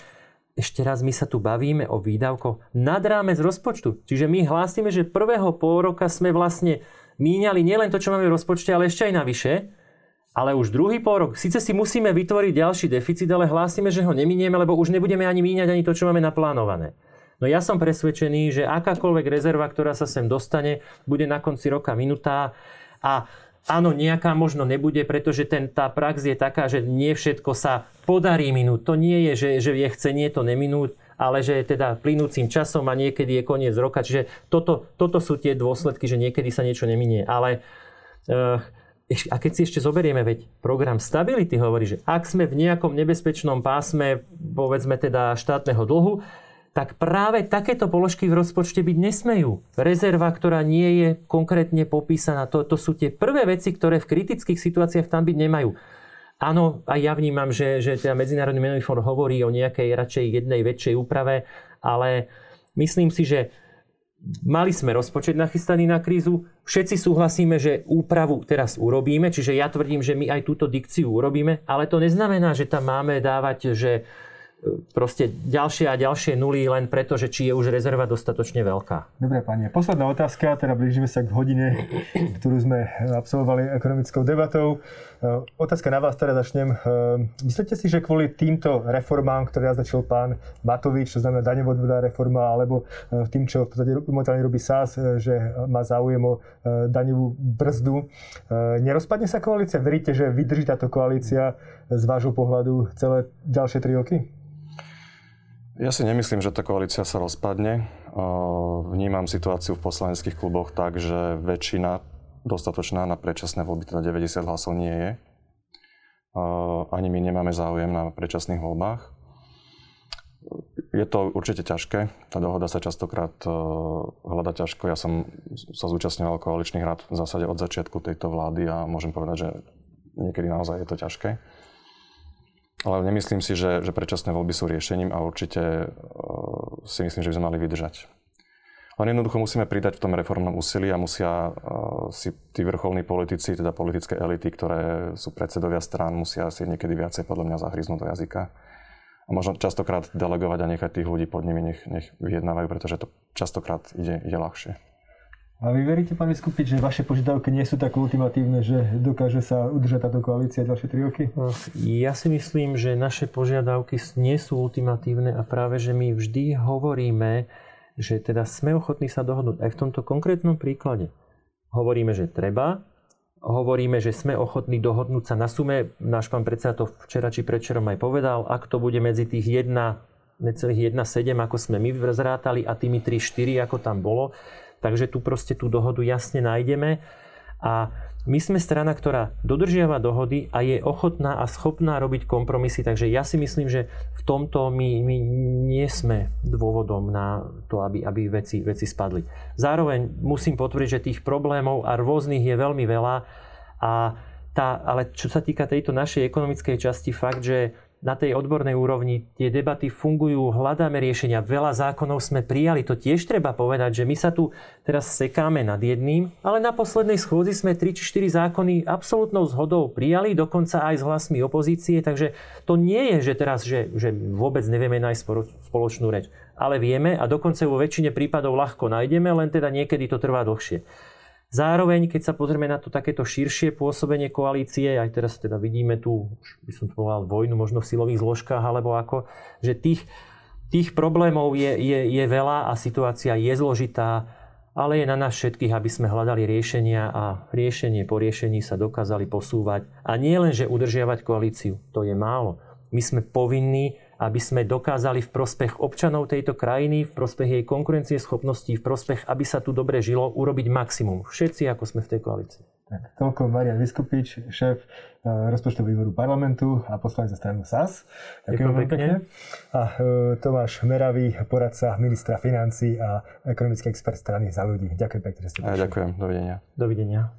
ešte raz my sa tu bavíme o výdavkoch nad rámec rozpočtu. Čiže my hlásime, že prvého pol roka sme vlastne míňali nielen to, čo máme v rozpočte, ale ešte aj navyše. Ale už druhý pol rok, síce si musíme vytvoriť ďalší deficit, ale hlásime, že ho neminieme, lebo už nebudeme ani míňať ani to, čo máme naplánované. No ja som presvedčený, že akákoľvek rezerva, ktorá sa sem dostane, bude na konci roka minutá a Áno, nejaká možno nebude, pretože ten, tá prax je taká, že nie všetko sa podarí minúť. To nie je, že, že je chcenie to neminúť, ale že teda plynúcim časom a niekedy je koniec roka. Čiže toto, toto sú tie dôsledky, že niekedy sa niečo neminie. Ale uh, a keď si ešte zoberieme, veď program Stability hovorí, že ak sme v nejakom nebezpečnom pásme, povedzme teda štátneho dlhu, tak práve takéto položky v rozpočte byť nesmejú. Rezerva, ktorá nie je konkrétne popísaná, to, to sú tie prvé veci, ktoré v kritických situáciách tam byť nemajú. Áno, aj ja vnímam, že, že teda Medzinárodný menový fond hovorí o nejakej radšej jednej väčšej úprave, ale myslím si, že mali sme rozpočet nachystaný na krízu, všetci súhlasíme, že úpravu teraz urobíme, čiže ja tvrdím, že my aj túto dikciu urobíme, ale to neznamená, že tam máme dávať, že proste ďalšie a ďalšie nuly len preto, že či je už rezerva dostatočne veľká. Dobre, pani. Posledná otázka, teda blížime sa k hodine, ktorú sme absolvovali ekonomickou debatou. E, otázka na vás teda začnem. E, myslíte si, že kvôli týmto reformám, ktoré naznačil pán Matovič, čo znamená daňovodná reforma, alebo tým, čo v podstate momentálne robí SAS, že má záujem o daňovú brzdu, nerozpadne sa koalícia? Veríte, že vydrží táto koalícia z vášho pohľadu celé ďalšie tri roky? Ja si nemyslím, že tá koalícia sa rozpadne. Vnímam situáciu v poslaneckých kluboch tak, že väčšina dostatočná na predčasné voľby, teda 90 hlasov nie je. Ani my nemáme záujem na predčasných voľbách. Je to určite ťažké. Tá dohoda sa častokrát hľada ťažko. Ja som sa zúčastňoval koaličných rád v zásade od začiatku tejto vlády a môžem povedať, že niekedy naozaj je to ťažké. Ale nemyslím si, že, že predčasné voľby sú riešením a určite uh, si myslím, že by sme mali vydržať. Len jednoducho musíme pridať v tom reformnom úsilí a musia uh, si tí vrcholní politici, teda politické elity, ktoré sú predsedovia strán, musia si niekedy viacej podľa mňa zahryznúť do jazyka. A možno častokrát delegovať a nechať tých ľudí pod nimi, nech, nech vyjednávajú, pretože to častokrát ide, ide ľahšie. A vy veríte, pán Vyskupič, že vaše požiadavky nie sú tak ultimatívne, že dokáže sa udržať táto koalícia ďalšie 3 roky? Ja si myslím, že naše požiadavky nie sú ultimatívne a práve, že my vždy hovoríme, že teda sme ochotní sa dohodnúť aj v tomto konkrétnom príklade. Hovoríme, že treba, hovoríme, že sme ochotní dohodnúť sa na sume. Náš pán predseda to včera či predčerom aj povedal, ak to bude medzi tých 1, necelých 1,7, ako sme my zrátali a tými 3,4, ako tam bolo. Takže tu proste tú dohodu jasne nájdeme. A my sme strana, ktorá dodržiava dohody a je ochotná a schopná robiť kompromisy, takže ja si myslím, že v tomto my, my nie sme dôvodom na to, aby, aby veci, veci spadli. Zároveň musím potvrdiť, že tých problémov a rôznych je veľmi veľa, a tá, ale čo sa týka tejto našej ekonomickej časti, fakt, že na tej odbornej úrovni tie debaty fungujú, hľadáme riešenia, veľa zákonov sme prijali, to tiež treba povedať, že my sa tu teraz sekáme nad jedným, ale na poslednej schôdzi sme 3 či 4 zákony absolútnou zhodou prijali, dokonca aj s hlasmi opozície, takže to nie je, že teraz, že, že vôbec nevieme nájsť spoločnú reč, ale vieme a dokonca vo väčšine prípadov ľahko nájdeme, len teda niekedy to trvá dlhšie. Zároveň, keď sa pozrieme na to takéto širšie pôsobenie koalície, aj teraz teda vidíme tu, už by som povedal, vojnu možno v silových zložkách, alebo ako, že tých, tých problémov je, je, je veľa a situácia je zložitá, ale je na nás všetkých, aby sme hľadali riešenia a riešenie po riešení sa dokázali posúvať. A nie len, že udržiavať koalíciu, to je málo. My sme povinní aby sme dokázali v prospech občanov tejto krajiny, v prospech jej konkurencieschopnosti, v prospech, aby sa tu dobre žilo, urobiť maximum. Všetci, ako sme v tej koalícii. Tak, toľko Marian Vyskupič, šéf eh, rozpočtového výboru parlamentu a poslanec za stranu SAS. Ďakujem pekne. pekne. A uh, Tomáš Meravý, poradca ministra financí a ekonomický expert strany za ľudí. Ďakujem pekne, že ste prišli. Ďakujem, dovidenia. Dovidenia.